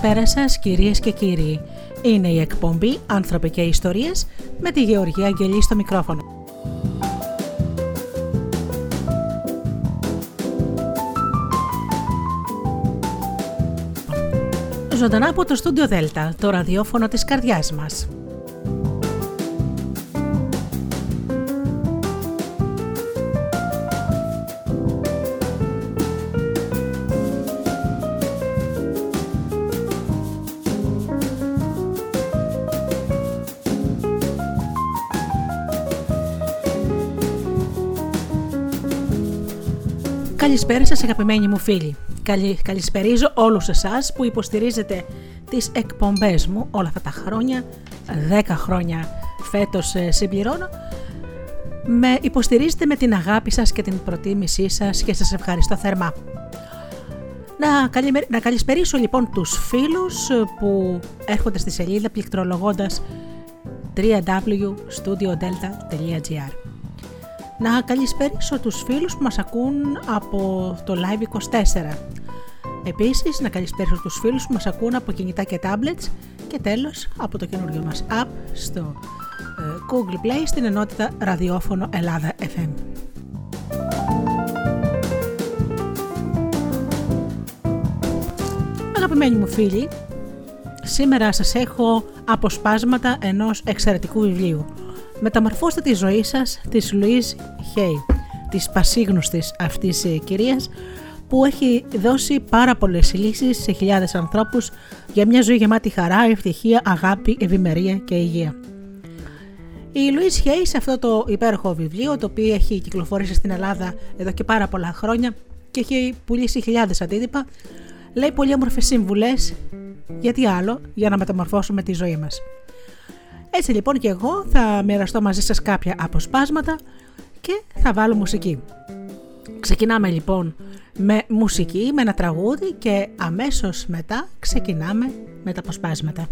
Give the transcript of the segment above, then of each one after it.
Καλησπέρα σας κυρίες και κύριοι. Είναι η εκπομπή «Άνθρωποι και Ιστορίες» με τη Γεωργία Αγγελή στο μικρόφωνο. Ζωντανά από το στούντιο Δέλτα, το ραδιόφωνο της καρδιάς μας. Καλησπέρα σας αγαπημένοι μου φίλοι. Καλη, καλησπερίζω όλους εσάς που υποστηρίζετε τις εκπομπές μου όλα αυτά τα χρόνια, 10 χρόνια φέτος ε, συμπληρώνω, με υποστηρίζετε με την αγάπη σας και την προτίμησή σας και σας ευχαριστώ θερμά. Να, να καλησπερίσω λοιπόν τους φίλους που έρχονται στη σελίδα πληκτρολογώντας www.studiodelta.gr να καλησπερίσω τους φίλους που μας ακούν από το Live24. Επίσης να καλησπερίσω τους φίλους που μας ακούν από κινητά και tablets και τέλος από το καινούριο μας app στο ε, Google Play στην ενότητα ραδιόφωνο Ελλάδα FM. Αγαπημένοι μου φίλοι, σήμερα σας έχω αποσπάσματα ενός εξαιρετικού βιβλίου Μεταμορφώστε τη ζωή σας της Λουίς Χέι, της πασίγνωστης αυτής κυρίας που έχει δώσει πάρα πολλές λύσεις σε χιλιάδες ανθρώπους για μια ζωή γεμάτη χαρά, ευτυχία, αγάπη, ευημερία και υγεία. Η Λουίς Χέι σε αυτό το υπέροχο βιβλίο, το οποίο έχει κυκλοφορήσει στην Ελλάδα εδώ και πάρα πολλά χρόνια και έχει πουλήσει χιλιάδες αντίτυπα, λέει πολύ όμορφες συμβουλές, γιατί άλλο, για να μεταμορφώσουμε τη ζωή μας. Έτσι λοιπόν και εγώ θα μοιραστώ μαζί σας κάποια αποσπάσματα και θα βάλω μουσική. Ξεκινάμε λοιπόν με μουσική, με ένα τραγούδι και αμέσως μετά ξεκινάμε με τα αποσπάσματα.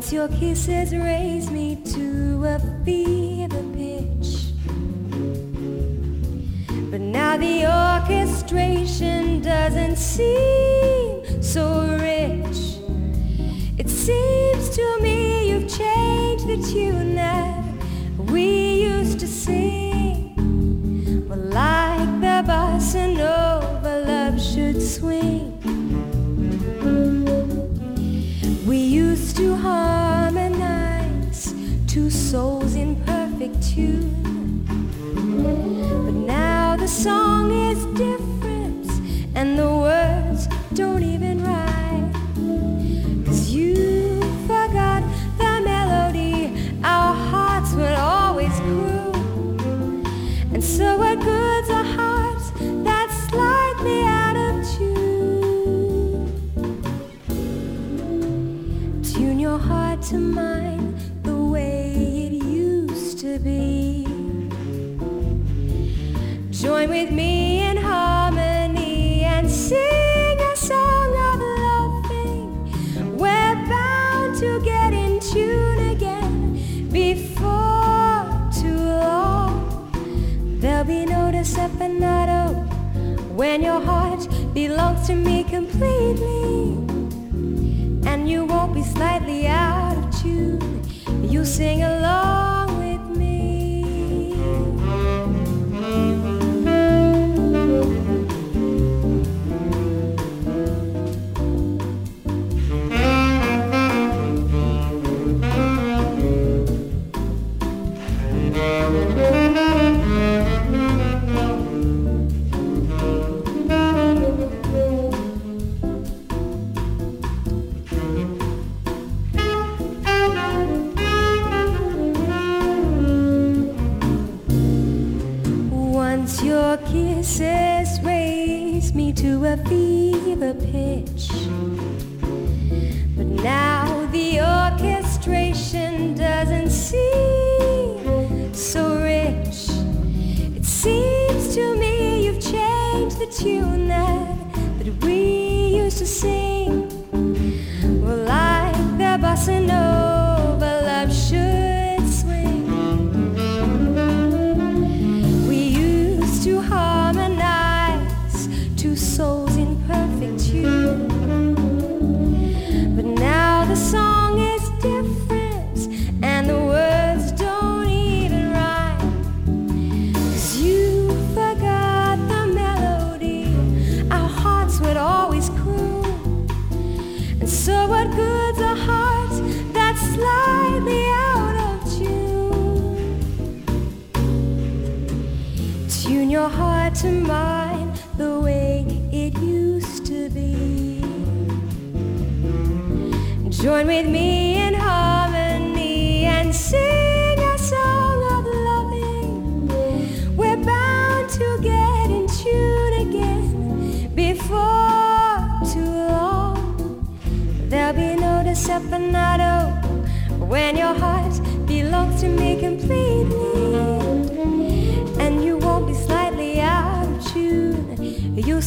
Kisses raise me to a fever pitch. But now the orchestration doesn't seem so rich. It seems to me you've changed the tune that we used to sing. But like the bossa nova, always do.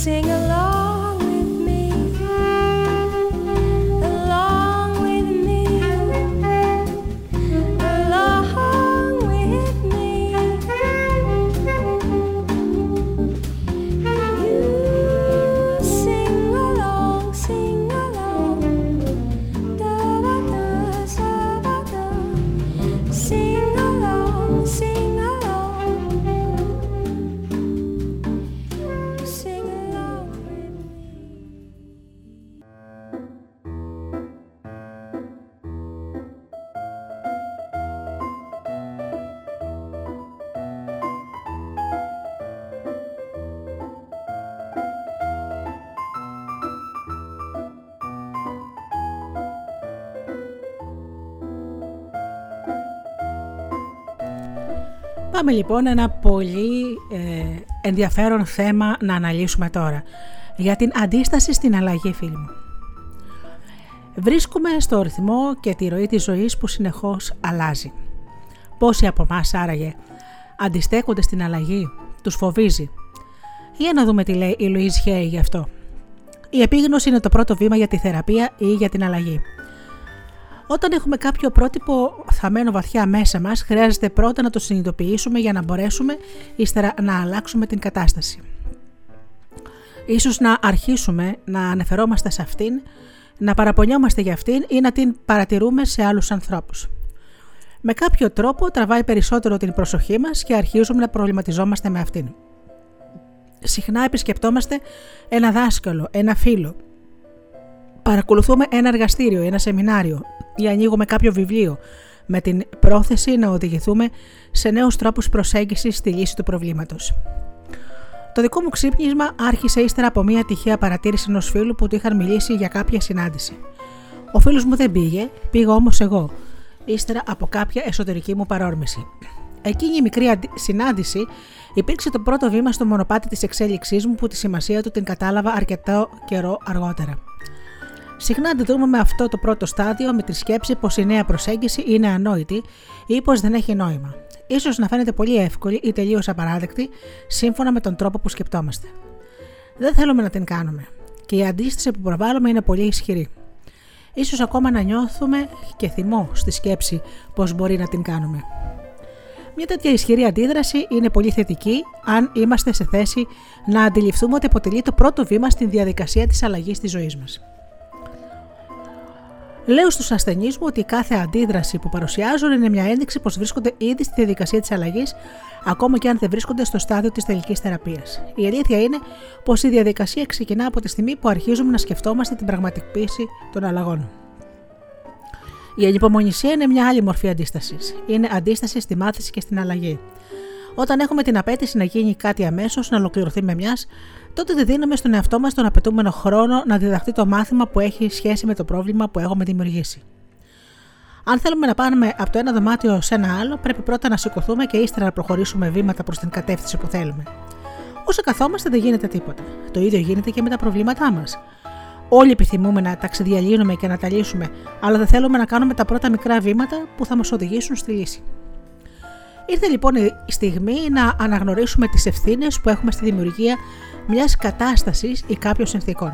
sing along. Πάμε λοιπόν ένα πολύ ε, ενδιαφέρον θέμα να αναλύσουμε τώρα για την αντίσταση στην αλλαγή φίλοι μου. Βρίσκουμε στο ρυθμό και τη ροή της ζωής που συνεχώς αλλάζει. Πόσοι από εμάς άραγε αντιστέκονται στην αλλαγή, τους φοβίζει; Για να δούμε τι λέει η Λουίς Χέι γι' αυτό. Η επίγνωση είναι το πρώτο βήμα για τη θεραπεία ή για την αλλαγή. Όταν έχουμε κάποιο πρότυπο θαμένο βαθιά μέσα μας, χρειάζεται πρώτα να το συνειδητοποιήσουμε για να μπορέσουμε ύστερα να αλλάξουμε την κατάσταση. Ίσως να αρχίσουμε να αναφερόμαστε σε αυτήν, να παραπονιόμαστε για αυτήν ή να την παρατηρούμε σε άλλους ανθρώπους. Με κάποιο τρόπο τραβάει περισσότερο την προσοχή μας και αρχίζουμε να προβληματιζόμαστε με αυτήν. Συχνά επισκεπτόμαστε ένα δάσκαλο, ένα φίλο. Παρακολουθούμε ένα εργαστήριο, ένα σεμινάριο ή ανοίγουμε κάποιο βιβλίο με την πρόθεση να οδηγηθούμε σε νέους τρόπους προσέγγισης στη λύση του προβλήματος. Το δικό μου ξύπνισμα άρχισε ύστερα από μια τυχαία παρατήρηση ενός φίλου που του είχαν μιλήσει για κάποια συνάντηση. Ο φίλος μου δεν πήγε, πήγα όμως εγώ, ύστερα από κάποια εσωτερική μου παρόρμηση. Εκείνη η μικρή συνάντηση υπήρξε το πρώτο βήμα στο μονοπάτι της εξέλιξής μου που τη σημασία του την κατάλαβα αρκετό καιρό αργότερα. Συχνά αντιδρούμε με αυτό το πρώτο στάδιο με τη σκέψη πως η νέα προσέγγιση είναι ανόητη ή πως δεν έχει νόημα. σω να φαίνεται πολύ εύκολη ή τελείως απαράδεκτη σύμφωνα με τον τρόπο που σκεπτόμαστε. Δεν θέλουμε να την κάνουμε και η αντίσταση που προβάλλουμε είναι πολύ ισχυρή. Ίσως ακόμα να νιώθουμε και θυμό στη σκέψη πως μπορεί να την κάνουμε. Μια τέτοια ισχυρή αντίδραση είναι πολύ θετική αν είμαστε σε θέση να αντιληφθούμε ότι αποτελεί το πρώτο βήμα στην διαδικασία της αλλαγής της ζωής μας. Λέω στους ασθενείς μου ότι κάθε αντίδραση που παρουσιάζουν είναι μια ένδειξη πως βρίσκονται ήδη στη διαδικασία της αλλαγής, ακόμα και αν δεν βρίσκονται στο στάδιο της τελικής θεραπείας. Η αλήθεια είναι πως η διαδικασία ξεκινά από τη στιγμή που αρχίζουμε να σκεφτόμαστε την πραγματικοποίηση των αλλαγών. Η ανυπομονησία είναι μια άλλη μορφή αντίστασης. Είναι αντίσταση στη μάθηση και στην αλλαγή. Όταν έχουμε την απέτηση να γίνει κάτι αμέσως, να ολοκληρωθεί με μιας, τότε δεν δίνουμε στον εαυτό μας τον απαιτούμενο χρόνο να διδαχθεί το μάθημα που έχει σχέση με το πρόβλημα που έχουμε δημιουργήσει. Αν θέλουμε να πάμε από το ένα δωμάτιο σε ένα άλλο, πρέπει πρώτα να σηκωθούμε και ύστερα να προχωρήσουμε βήματα προς την κατεύθυνση που θέλουμε. Όσο καθόμαστε, δεν γίνεται τίποτα. Το ίδιο γίνεται και με τα προβλήματά μας. Όλοι επιθυμούμε να ταξιδιαλύνουμε και να τα λύσουμε, αλλά δεν θέλουμε να κάνουμε τα πρώτα μικρά βήματα που θα μας οδηγήσουν στη λύση. Ήρθε λοιπόν η στιγμή να αναγνωρίσουμε τις ευθύνες που έχουμε στη δημιουργία μιας κατάστασης ή κάποιων συνθήκων.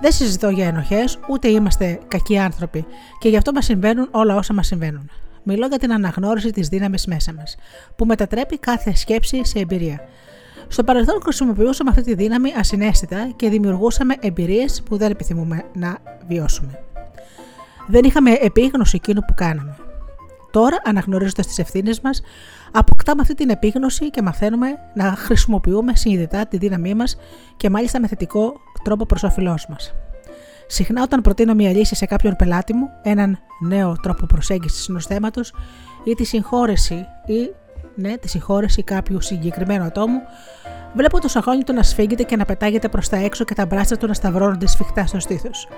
Δεν συζητώ για ενοχές, ούτε είμαστε κακοί άνθρωποι και γι' αυτό μας συμβαίνουν όλα όσα μας συμβαίνουν. Μιλώ για την αναγνώριση της δύναμης μέσα μας, που μετατρέπει κάθε σκέψη σε εμπειρία. Στο παρελθόν χρησιμοποιούσαμε αυτή τη δύναμη ασυναίσθητα και δημιουργούσαμε εμπειρίες που δεν επιθυμούμε να βιώσουμε. Δεν είχαμε επίγνωση εκείνου που κάναμε. Τώρα, αναγνωρίζοντας τις ευθύνες μας, αποκτάμε αυτή την επίγνωση και μαθαίνουμε να χρησιμοποιούμε συνειδητά τη δύναμή μας και μάλιστα με θετικό τρόπο προς όφελός μας. Συχνά, όταν προτείνω μια λύση σε κάποιον πελάτη μου, έναν νέο τρόπο προσέγγισης ενός θέματος ή τη συγχώρεση ή ναι, τη συγχώρεση κάποιου συγκεκριμένου ατόμου, βλέπω το σαγόνι του να σφίγγεται και να πετάγεται προς τα έξω και τα μπράτσα του να σταυρώνονται σφιχτά στο στήθος.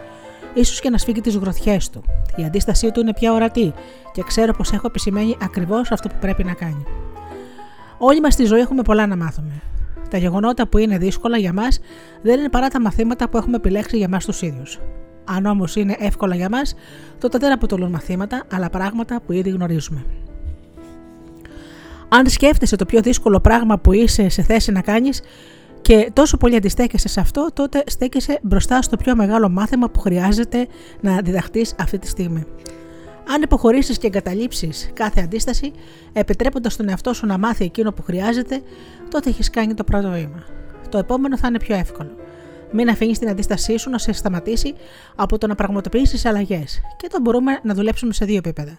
Σω και να σφίγγει τις γροθιές του. Η αντίστασή του είναι πια ορατή και ξέρω πως έχω επισημαίνει ακριβώς αυτό που πρέπει να κάνει. Όλοι μας στη ζωή έχουμε πολλά να μάθουμε. Τα γεγονότα που είναι δύσκολα για μας δεν είναι παρά τα μαθήματα που έχουμε επιλέξει για μας τους ίδιους. Αν όμως είναι εύκολα για μας, τότε δεν αποτελούν μαθήματα, αλλά πράγματα που ήδη γνωρίζουμε. Αν σκέφτεσαι το πιο δύσκολο πράγμα που είσαι σε θέση να κάνεις και τόσο πολύ αντιστέκεσαι σε αυτό, τότε στέκεσαι μπροστά στο πιο μεγάλο μάθημα που χρειάζεται να διδαχτείς αυτή τη στιγμή. Αν υποχωρήσεις και εγκαταλείψεις κάθε αντίσταση, επιτρέποντας τον εαυτό σου να μάθει εκείνο που χρειάζεται, τότε έχεις κάνει το πρώτο βήμα. Το επόμενο θα είναι πιο εύκολο. Μην αφήνεις την αντίστασή σου να σε σταματήσει από το να πραγματοποιήσεις αλλαγές. Και εδώ μπορούμε να δουλέψουμε σε δύο επίπεδα.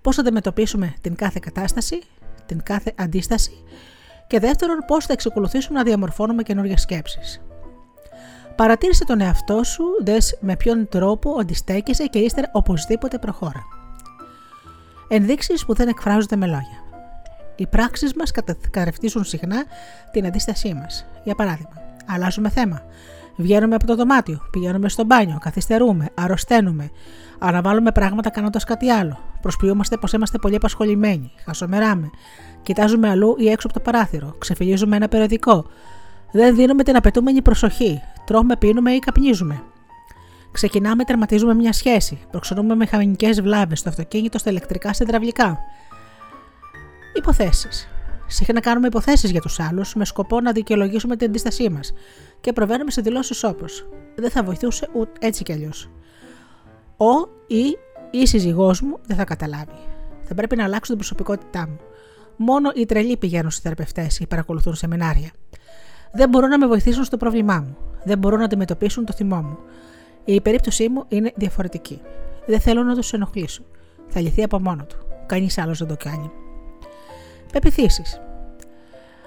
Πώς θα αντιμετωπίσουμε την κάθε κατάσταση, την κάθε αντίσταση, και δεύτερον, πώς θα εξακολουθήσουμε να διαμορφώνουμε καινούργιες σκέψεις. Παρατήρησε τον εαυτό σου, δες με ποιον τρόπο αντιστέκεσαι και ύστερα οπωσδήποτε προχώρα. Ενδείξεις που δεν εκφράζονται με λόγια. Οι πράξεις μας κατευθύνουν συχνά την αντίστασή μας. Για παράδειγμα, αλλάζουμε θέμα. Βγαίνουμε από το δωμάτιο, πηγαίνουμε στο μπάνιο, καθυστερούμε, αρρωσταίνουμε, αναβάλουμε πράγματα κάνοντας κάτι άλλο. Προσποιούμαστε πως είμαστε πολύ απασχολημένοι, χασομεράμε, κοιτάζουμε αλλού ή έξω από το παράθυρο, ξεφυλίζουμε ένα περιοδικό. Δεν δίνουμε την απαιτούμενη προσοχή, τρώμε, πίνουμε ή καπνίζουμε. Ξεκινάμε, τερματίζουμε μια σχέση. Προξενούμε μηχανικές βλάβες στο αυτοκίνητο, στα ηλεκτρικά, στα υδραυλικά. Υποθέσεις. Συχνά κάνουμε υποθέσεις για τους άλλους με σκοπό να δικαιολογήσουμε την αντίστασή μας και προβαίνουμε σε δηλώσεις όπως Δεν θα βοηθούσε ούτε έτσι κι αλλιώς. Ο ή η σύζυγός μου δεν θα καταλάβει. Θα πρέπει να αλλάξω την προσωπικότητά μου. Μόνο οι τρελοί πηγαίνουν σε θεραπευτές ή παρακολουθούν σεμινάρια. Δεν μπορούν να με βοηθήσουν στο πρόβλημά μου. Δεν μπορούν να αντιμετωπίσουν το θυμό μου. Η περίπτωσή μου είναι διαφορετική. Δεν θέλω να τους ενοχλήσω. Θα λυθεί από μόνο του. Κανείς άλλος δεν το κάνει. Πεπιθήσεις.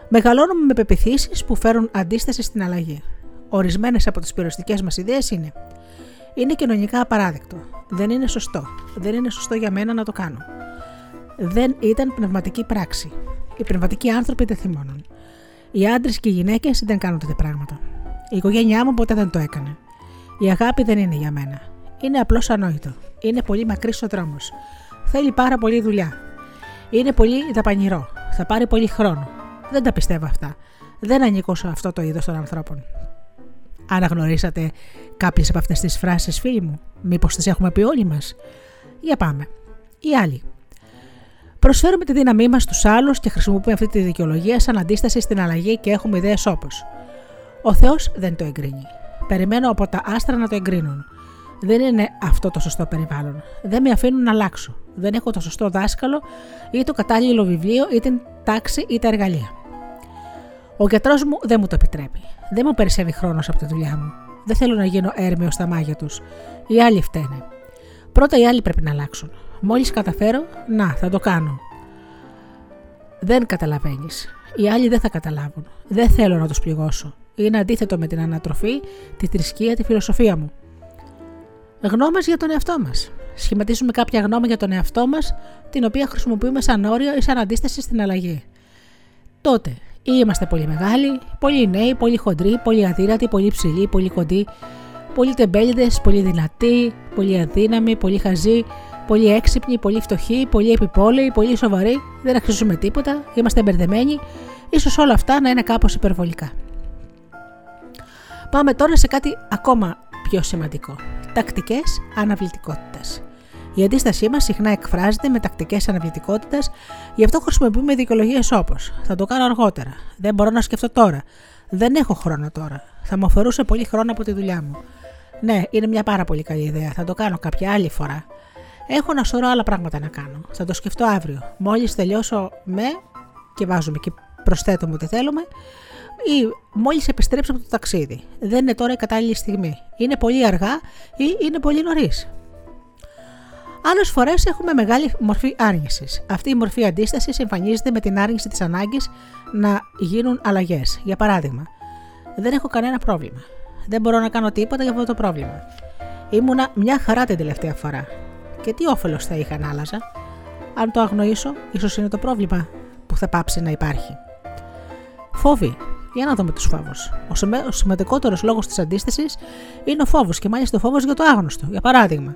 Μεγαλώνουμε με πεπιθήσεις που φέρουν αντίσταση στην αλλαγή. Ορισμένες από τις περιοριστικέ μας ιδέες είναι: Είναι κοινωνικά απαράδεκτο. Δεν είναι σωστό. Δεν είναι σωστό για μένα να το κάνω. Δεν ήταν πνευματική πράξη. Οι πνευματικοί άνθρωποι δεν θυμώνουν. Οι άντρες και οι γυναίκες δεν κάνουν τέτοια πράγματα. Η οικογένειά μου ποτέ δεν το έκανε. Η αγάπη δεν είναι για μένα. Είναι απλώς ανόητο. Είναι πολύ μακρύς ο δρόμος. Θέλει πάρα πολύ δουλειά. Είναι πολύ δαπανηρό. Θα πάρει πολύ χρόνο. Δεν τα πιστεύω αυτά. Δεν ανήκω σε αυτό το είδος των ανθρώπων. Αναγνωρίσατε κάποιες από αυτές τις φράσεις, φίλοι μου; Μήπως τις έχουμε πει όλοι μας; Για πάμε. Οι άλλοι. Προσφέρουμε τη δύναμή μας στους άλλους και χρησιμοποιούμε αυτή τη δικαιολογία σαν αντίσταση στην αλλαγή και έχουμε ιδέες όπως. Ο Θεός δεν το εγκρίνει. Περιμένω από τα άστρα να το εγκρίνουν. Δεν είναι αυτό το σωστό περιβάλλον. Δεν με αφήνουν να αλλάξω. Δεν έχω το σωστό δάσκαλο ή το κατάλληλο βιβλίο ή την τάξη ή τα εργαλεία. Ο γιατρός μου δεν μου το επιτρέπει. Δεν μου περισσεύει χρόνος από τη δουλειά μου. Δεν θέλω να γίνω έρμεος στα μάγια τους. Οι άλλοι φταίνε. Πρώτα οι άλλοι πρέπει να αλλάξουν. Μόλις καταφέρω, να, θα το κάνω. Δεν καταλαβαίνεις. Οι άλλοι δεν θα καταλάβουν. Δεν θέλω να τους πληγώσω. Είναι αντίθετο με την ανατροφή, τη θρησκεία, τη φιλοσοφία μου. Γνώμες για τον εαυτό μας. Σχηματίζουμε κάποια γνώμη για τον εαυτό μας, την οποία χρησιμοποιούμε σαν όριο ή σαν αντίσταση στην αλλαγή. Τότε, ή είμαστε πολύ μεγάλοι, πολύ νέοι, πολύ χοντροί, πολύ αδύνατοι, πολύ ψηλοί, πολύ κοντοί, πολύ τεμπέληδες, πολύ δυνατοί, πολύ αδύναμοι, πολύ χαζοί, πολύ έξυπνοι, πολύ φτωχοί, πολύ επιπόλαιοι, πολύ σοβαροί, δεν αξίζουμε τίποτα, είμαστε μπερδεμένοι, ίσως όλα αυτά να είναι κάπως υπερβολικά. Πάμε τώρα σε κάτι ακόμα πιο σημαντικό. Τακτικές αναβλητικότητα. Η αντίστασή μας συχνά εκφράζεται με τακτικές αναβλητικότητα, γι' αυτό χρησιμοποιούμε δικαιολογίες όπως Θα το κάνω αργότερα. Δεν μπορώ να σκεφτώ τώρα. Δεν έχω χρόνο τώρα. Θα μου αφαιρούσε πολύ χρόνο από τη δουλειά μου. Ναι, είναι μια πάρα πολύ καλή ιδέα. Θα το κάνω κάποια άλλη φορά. Έχω ένα σωρό άλλα πράγματα να κάνω. Θα το σκεφτώ αύριο. Μόλις τελειώσω με. και βάζουμε και προσθέτουμε ό,τι θέλουμε. ή μόλις επιστρέψω από το ταξίδι. Δεν είναι τώρα η κατάλληλη στιγμή. Είναι πολύ αργά ή είναι πολύ νωρίς. Άλλες φορές έχουμε μεγάλη μορφή άρνησης. Αυτή η μορφή αντίστασης εμφανίζεται με την άρνηση της ανάγκης να γίνουν αλλαγές. Για παράδειγμα, δεν έχω κανένα πρόβλημα. Δεν μπορώ να κάνω τίποτα για αυτό το πρόβλημα. Ήμουνα μια χαρά την τελευταία φορά. Και τι όφελος θα είχα να άλλαζα. Αν το αγνοήσω, ίσως είναι το πρόβλημα που θα πάψει να υπάρχει. Φόβοι. Για να δούμε τους φόβους. Ο σημαντικότερος λόγος της αντίστασης είναι ο φόβος και μάλιστα ο φόβος για το άγνωστο. Για παράδειγμα,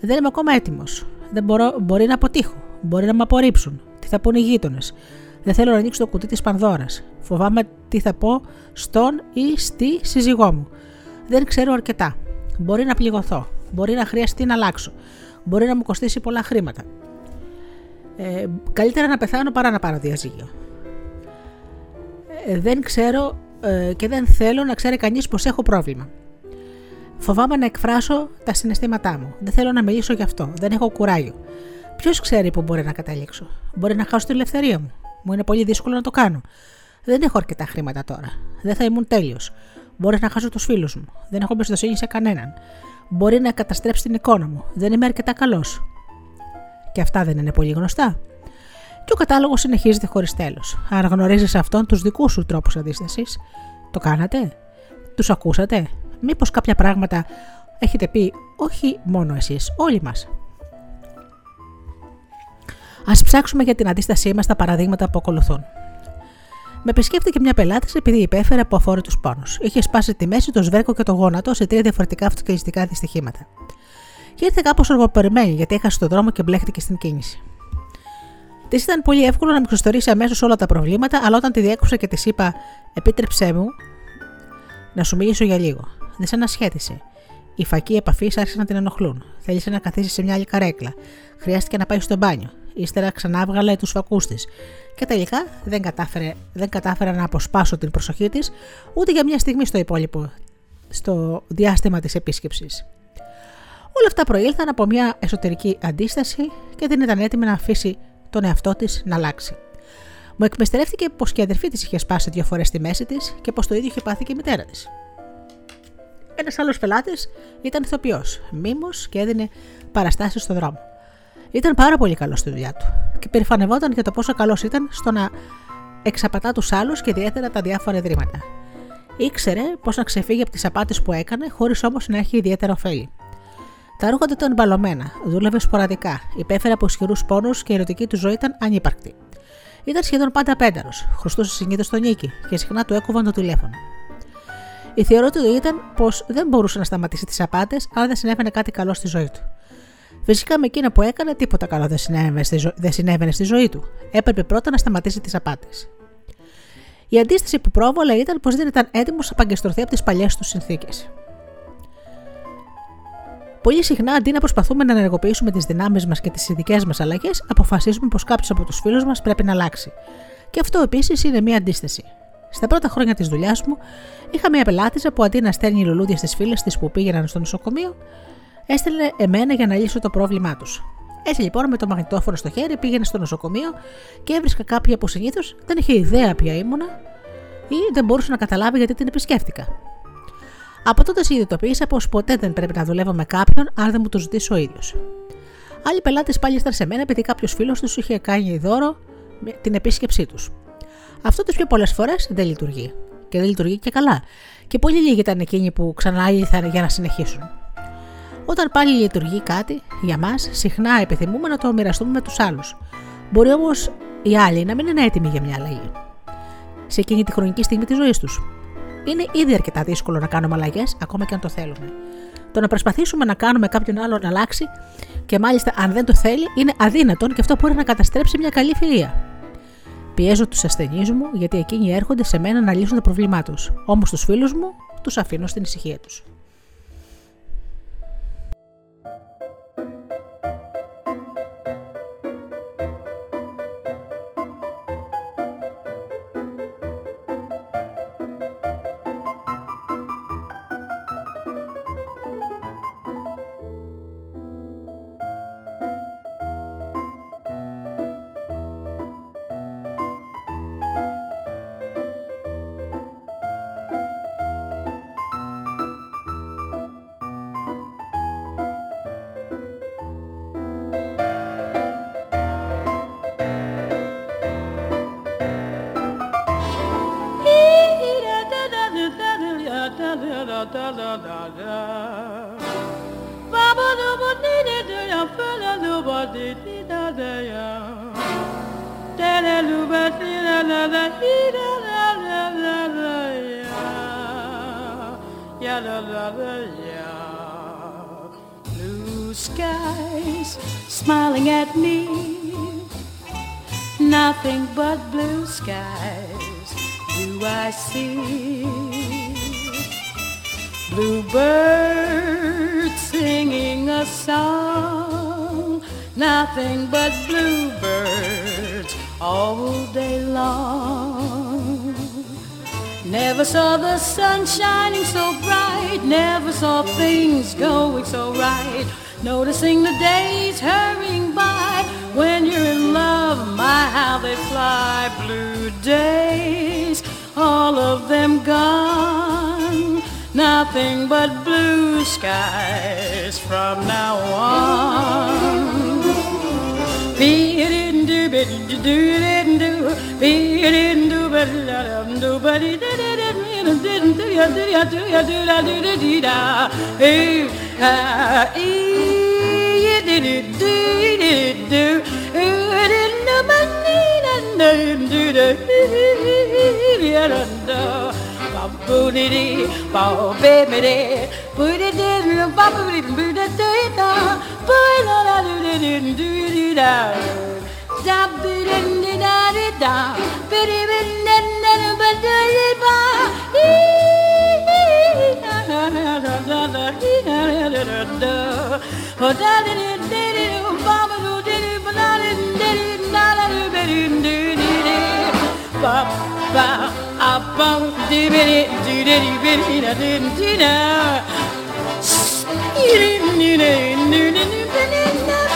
δεν είμαι ακόμα έτοιμος. Δεν μπορώ, μπορεί να αποτύχω. Μπορεί να με απορρίψουν. Τι θα πούνε οι γείτονες; Δεν θέλω να ανοίξω το κουτί της Πανδώρας. Φοβάμαι τι θα πω στον ή στη σύζυγό μου. Δεν ξέρω αρκετά. Μπορεί να πληγωθώ. Μπορεί να χρειαστεί να αλλάξω. Μπορεί να μου κοστίσει πολλά χρήματα. Ε, καλύτερα να πεθάνω παρά να πάρω διαζύγιο. Ε, δεν ξέρω ε, και δεν θέλω να ξέρει κανείς πως έχω πρόβλημα. Φοβάμαι να εκφράσω τα συναισθήματά μου. Δεν θέλω να μιλήσω γι' αυτό. Δεν έχω κουράγιο. Ποιος ξέρει που μπορεί να καταλήξω; Μπορεί να χάσω την ελευθερία μου. Μου είναι πολύ δύσκολο να το κάνω. Δεν έχω αρκετά χρήματα τώρα. Δεν θα ήμουν τέλειος. Μπορείς να χάσω τους φίλους μου. Δεν έχω εμπιστοσύνη σε κανέναν. Μπορεί να καταστρέψει την εικόνα μου. Δεν είμαι αρκετά καλός. Και αυτά δεν είναι πολύ γνωστά. Και ο κατάλογος συνεχίζεται χωρίς τέλος. Αν γνωρίζεις αυτόν τους δικούς σου τρόπους αντίστασης, το κάνατε, τους ακούσατε, Μήπως κάποια πράγματα έχετε πει όχι μόνο εσείς, όλοι μας; Ας ψάξουμε για την αντίστασή μας τα παραδείγματα που ακολουθούν. Με επισκέφτηκε μια πελάτης επειδή υπέφερε από αφόρητους πόνους. Είχε σπάσει τη μέση, το σβέρκο και το γόνατο σε τρία διαφορετικά αυτοκινητικά δυστυχήματα. Και ήρθε κάπως οργοπερμένη γιατί έχασε τον δρόμο και μπλέχτηκε στην κίνηση. Της ήταν πολύ εύκολο να μου ξεστορίσει αμέσως όλα τα προβλήματα, αλλά όταν τη διέκοψα και της είπα: Επίτρεψέ μου να σου μιλήσω για λίγο δεν σε ανασχέτησε. Οι φακοί επαφής άρχισαν να την ενοχλούν. Θέλησε να καθίσει σε μια άλλη καρέκλα. Χρειάστηκε να πάει στο μπάνιο. Ύστερα ξανά έβγαλε τους φακούς της. Και τελικά δεν κατάφερε, δεν κατάφερα να αποσπάσω την προσοχή της ούτε για μια στιγμή στο υπόλοιπο, στο διάστημα της επίσκεψης. Όλα αυτά προήλθαν από μια εσωτερική αντίσταση και δεν ήταν έτοιμη να αφήσει τον εαυτό της να αλλάξει. Μου εκμεστερεύτηκε πως και η αδερφή της είχε σπάσει δύο φορές στη μέση της και πως το ίδιο είχε πάθει και η μητέρα της. Ένας άλλος πελάτης ήταν ηθοποιός, μήμος και έδινε παραστάσεις στον δρόμο. Ήταν πάρα πολύ καλός στη δουλειά του και περηφανευόταν για το πόσο καλός ήταν στο να εξαπατά τους άλλους και ιδιαίτερα τα διάφορα ιδρύματα. Ήξερε πώς να ξεφύγει από τις απάτες που έκανε, χωρίς όμως να έχει ιδιαίτερα ωφέλη. Τα ρούχα του ήταν μπαλωμένα, δούλευε σποραδικά, υπέφερε από ισχυρούς πόνους και η ερωτική του ζωή ήταν ανύπαρκτη. Ήταν σχεδόν πάντα πένταρο, χρωστούσε συνήθως τον νίκη και συχνά του έκοβαν το τηλέφωνο. Η θεωρία του ήταν πως δεν μπορούσε να σταματήσει τις απάτες αν δεν συνέβαινε κάτι καλό στη ζωή του. Φυσικά με εκείνα που έκανε, τίποτα καλό δεν συνέβαινε στη, ζω... δεν συνέβαινε στη ζωή του. Έπρεπε πρώτα να σταματήσει τις απάτες. Η αντίσταση που πρόβολε ήταν πως δεν ήταν έτοιμος να παγκεστρωθεί από τις παλιές του συνθήκες. Πολύ συχνά, αντί να προσπαθούμε να ενεργοποιήσουμε τις δυνάμεις μας και τις ειδικές μας αλλαγές, αποφασίζουμε πως κάποιος από τους φίλους μας πρέπει να αλλάξει. Και αυτό επίσης είναι μία αντίσταση. Στα πρώτα χρόνια της δουλειάς μου, είχα μια πελάτησα που αντί να στέλνει λουλούδια στις φίλες της που πήγαιναν στο νοσοκομείο, έστελνε εμένα για να λύσω το πρόβλημά τους. Έτσι λοιπόν με το μαγνητόφωνο στο χέρι πήγαινε στο νοσοκομείο και έβρισκα κάποια που συνήθως δεν είχε ιδέα ποια ήμουνα ή δεν μπορούσε να καταλάβει γιατί την επισκέφτηκα. Από τότε συνειδητοποίησα πως ποτέ δεν πρέπει να δουλεύω με κάποιον αν δεν μου το ζητήσει ο ίδιος. Άλλοι πελάτε πάλι ήρθαν σε μένα επειδή κάποιος φίλος του είχε κάνει δώρο την επίσκεψή τους. Αυτό τι πιο πολλές φορές δεν λειτουργεί. Και δεν λειτουργεί και καλά. Και πολύ λίγοι ήταν εκείνοι που ξανά ήρθαν για να συνεχίσουν. Όταν πάλι λειτουργεί κάτι, για μας συχνά επιθυμούμε να το μοιραστούμε με τους άλλους. Μπορεί όμως οι άλλοι να μην είναι έτοιμοι για μια αλλαγή. Σε εκείνη τη χρονική στιγμή της ζωής τους. Είναι ήδη αρκετά δύσκολο να κάνουμε αλλαγές, ακόμα και αν το θέλουμε. Το να προσπαθήσουμε να κάνουμε κάποιον άλλο να αλλάξει και μάλιστα αν δεν το θέλει είναι αδύνατον και αυτό μπορεί να καταστρέψει μια καλή φιλία. Πιέζω τους ασθενείς μου γιατί εκείνοι έρχονται σε μένα να λύσουν τα προβλήμα τους. Όμως τους φίλους μου τους αφήνω στην ησυχία τους. Blue skies smiling at me, nothing but blue skies do I see. Bluebirds singing a song, nothing but bluebirds all day long. Never saw the sun shining so bright, never saw things going so right. Noticing the days hurrying by, when you're in love, my how they fly. Blue days, all of them gone, nothing but blue skies from now on. Be bit do didn't do be didn't do but do do it didn't didn't do ya do ya do ya do da do da dee do hey ah ee did it do did it do didn't do but didn't do do ya da da do bob, baby, booty, do boobity, booty, da, do boy, la, la, do, do, do, do, do, da. You didn't, you didn't, you didn't, you didn't.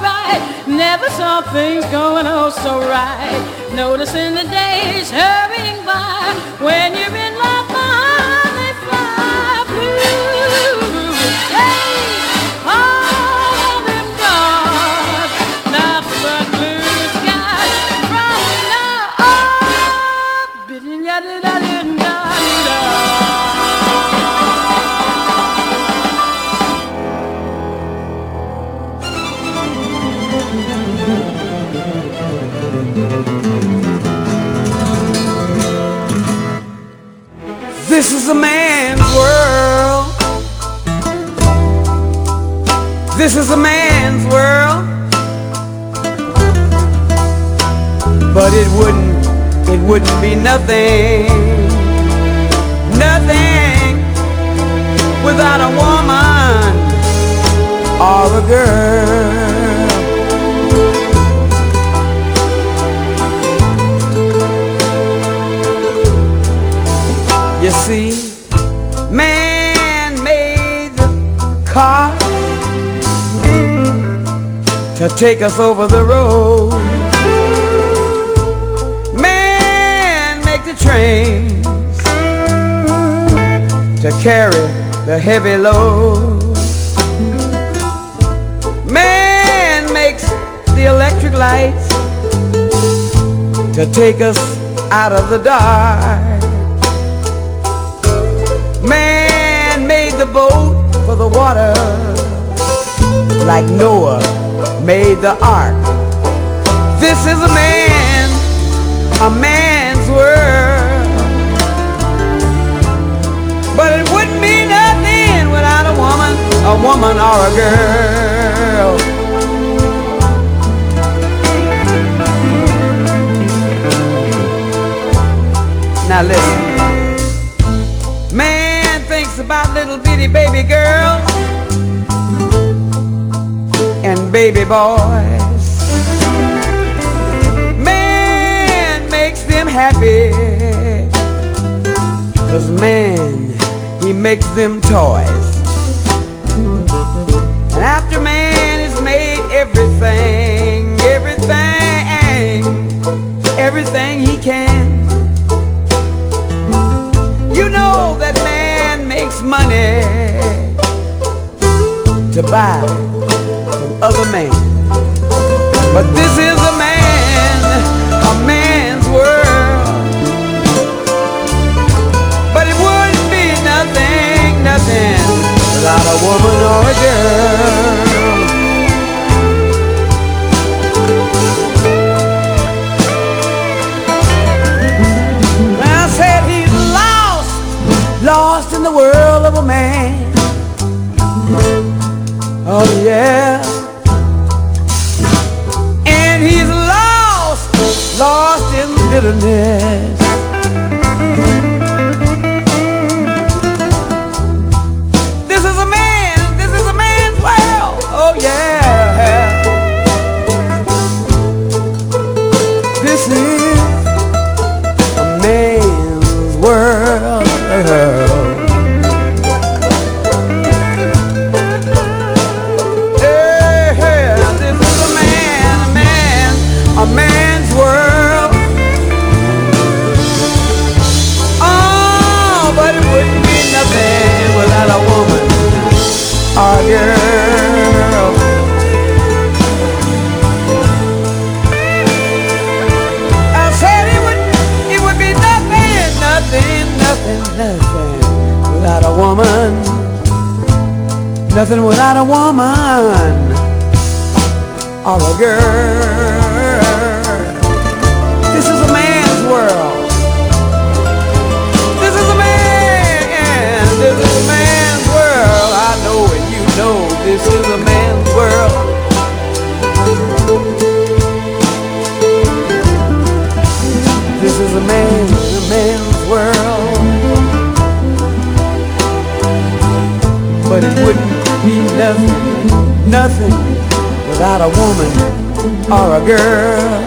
bright. Never saw things going oh so right. Noticing the days hurrying by. When you're in love, my is a man's world. This is a man's world. But it wouldn't, it wouldn't be nothing, nothing without a woman or a girl. Car to take us over the road. Man make the trains to carry the heavy load. Man makes the electric lights to take us out of the dark. Water like Noah made the ark. This is a man, a man's world. But it wouldn't be nothing without a woman, a woman or a girl. Now listen. Man thinks about little bitty baby girls baby boys. Man makes them happy. Cause man, he makes them toys. And after man has made everything, everything, everything he can. You know that man makes money to buy other men. But this is bitterness. Nothing without a woman or a girl. This is a man's world. This is a man. This is a man's world. I know and you know this is a man's world. This is a man, a man's world. But it wouldn't be nothing, nothing without a woman or a girl.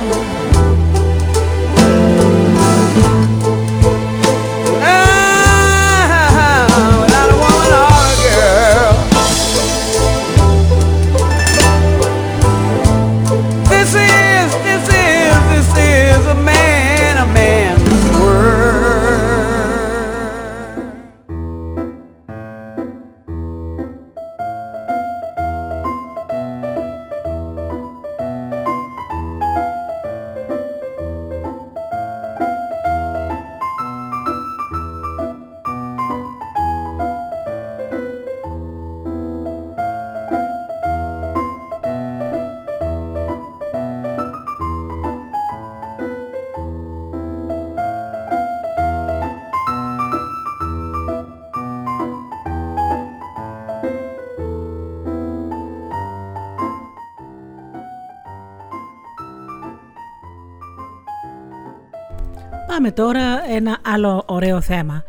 Τώρα ένα άλλο ωραίο θέμα.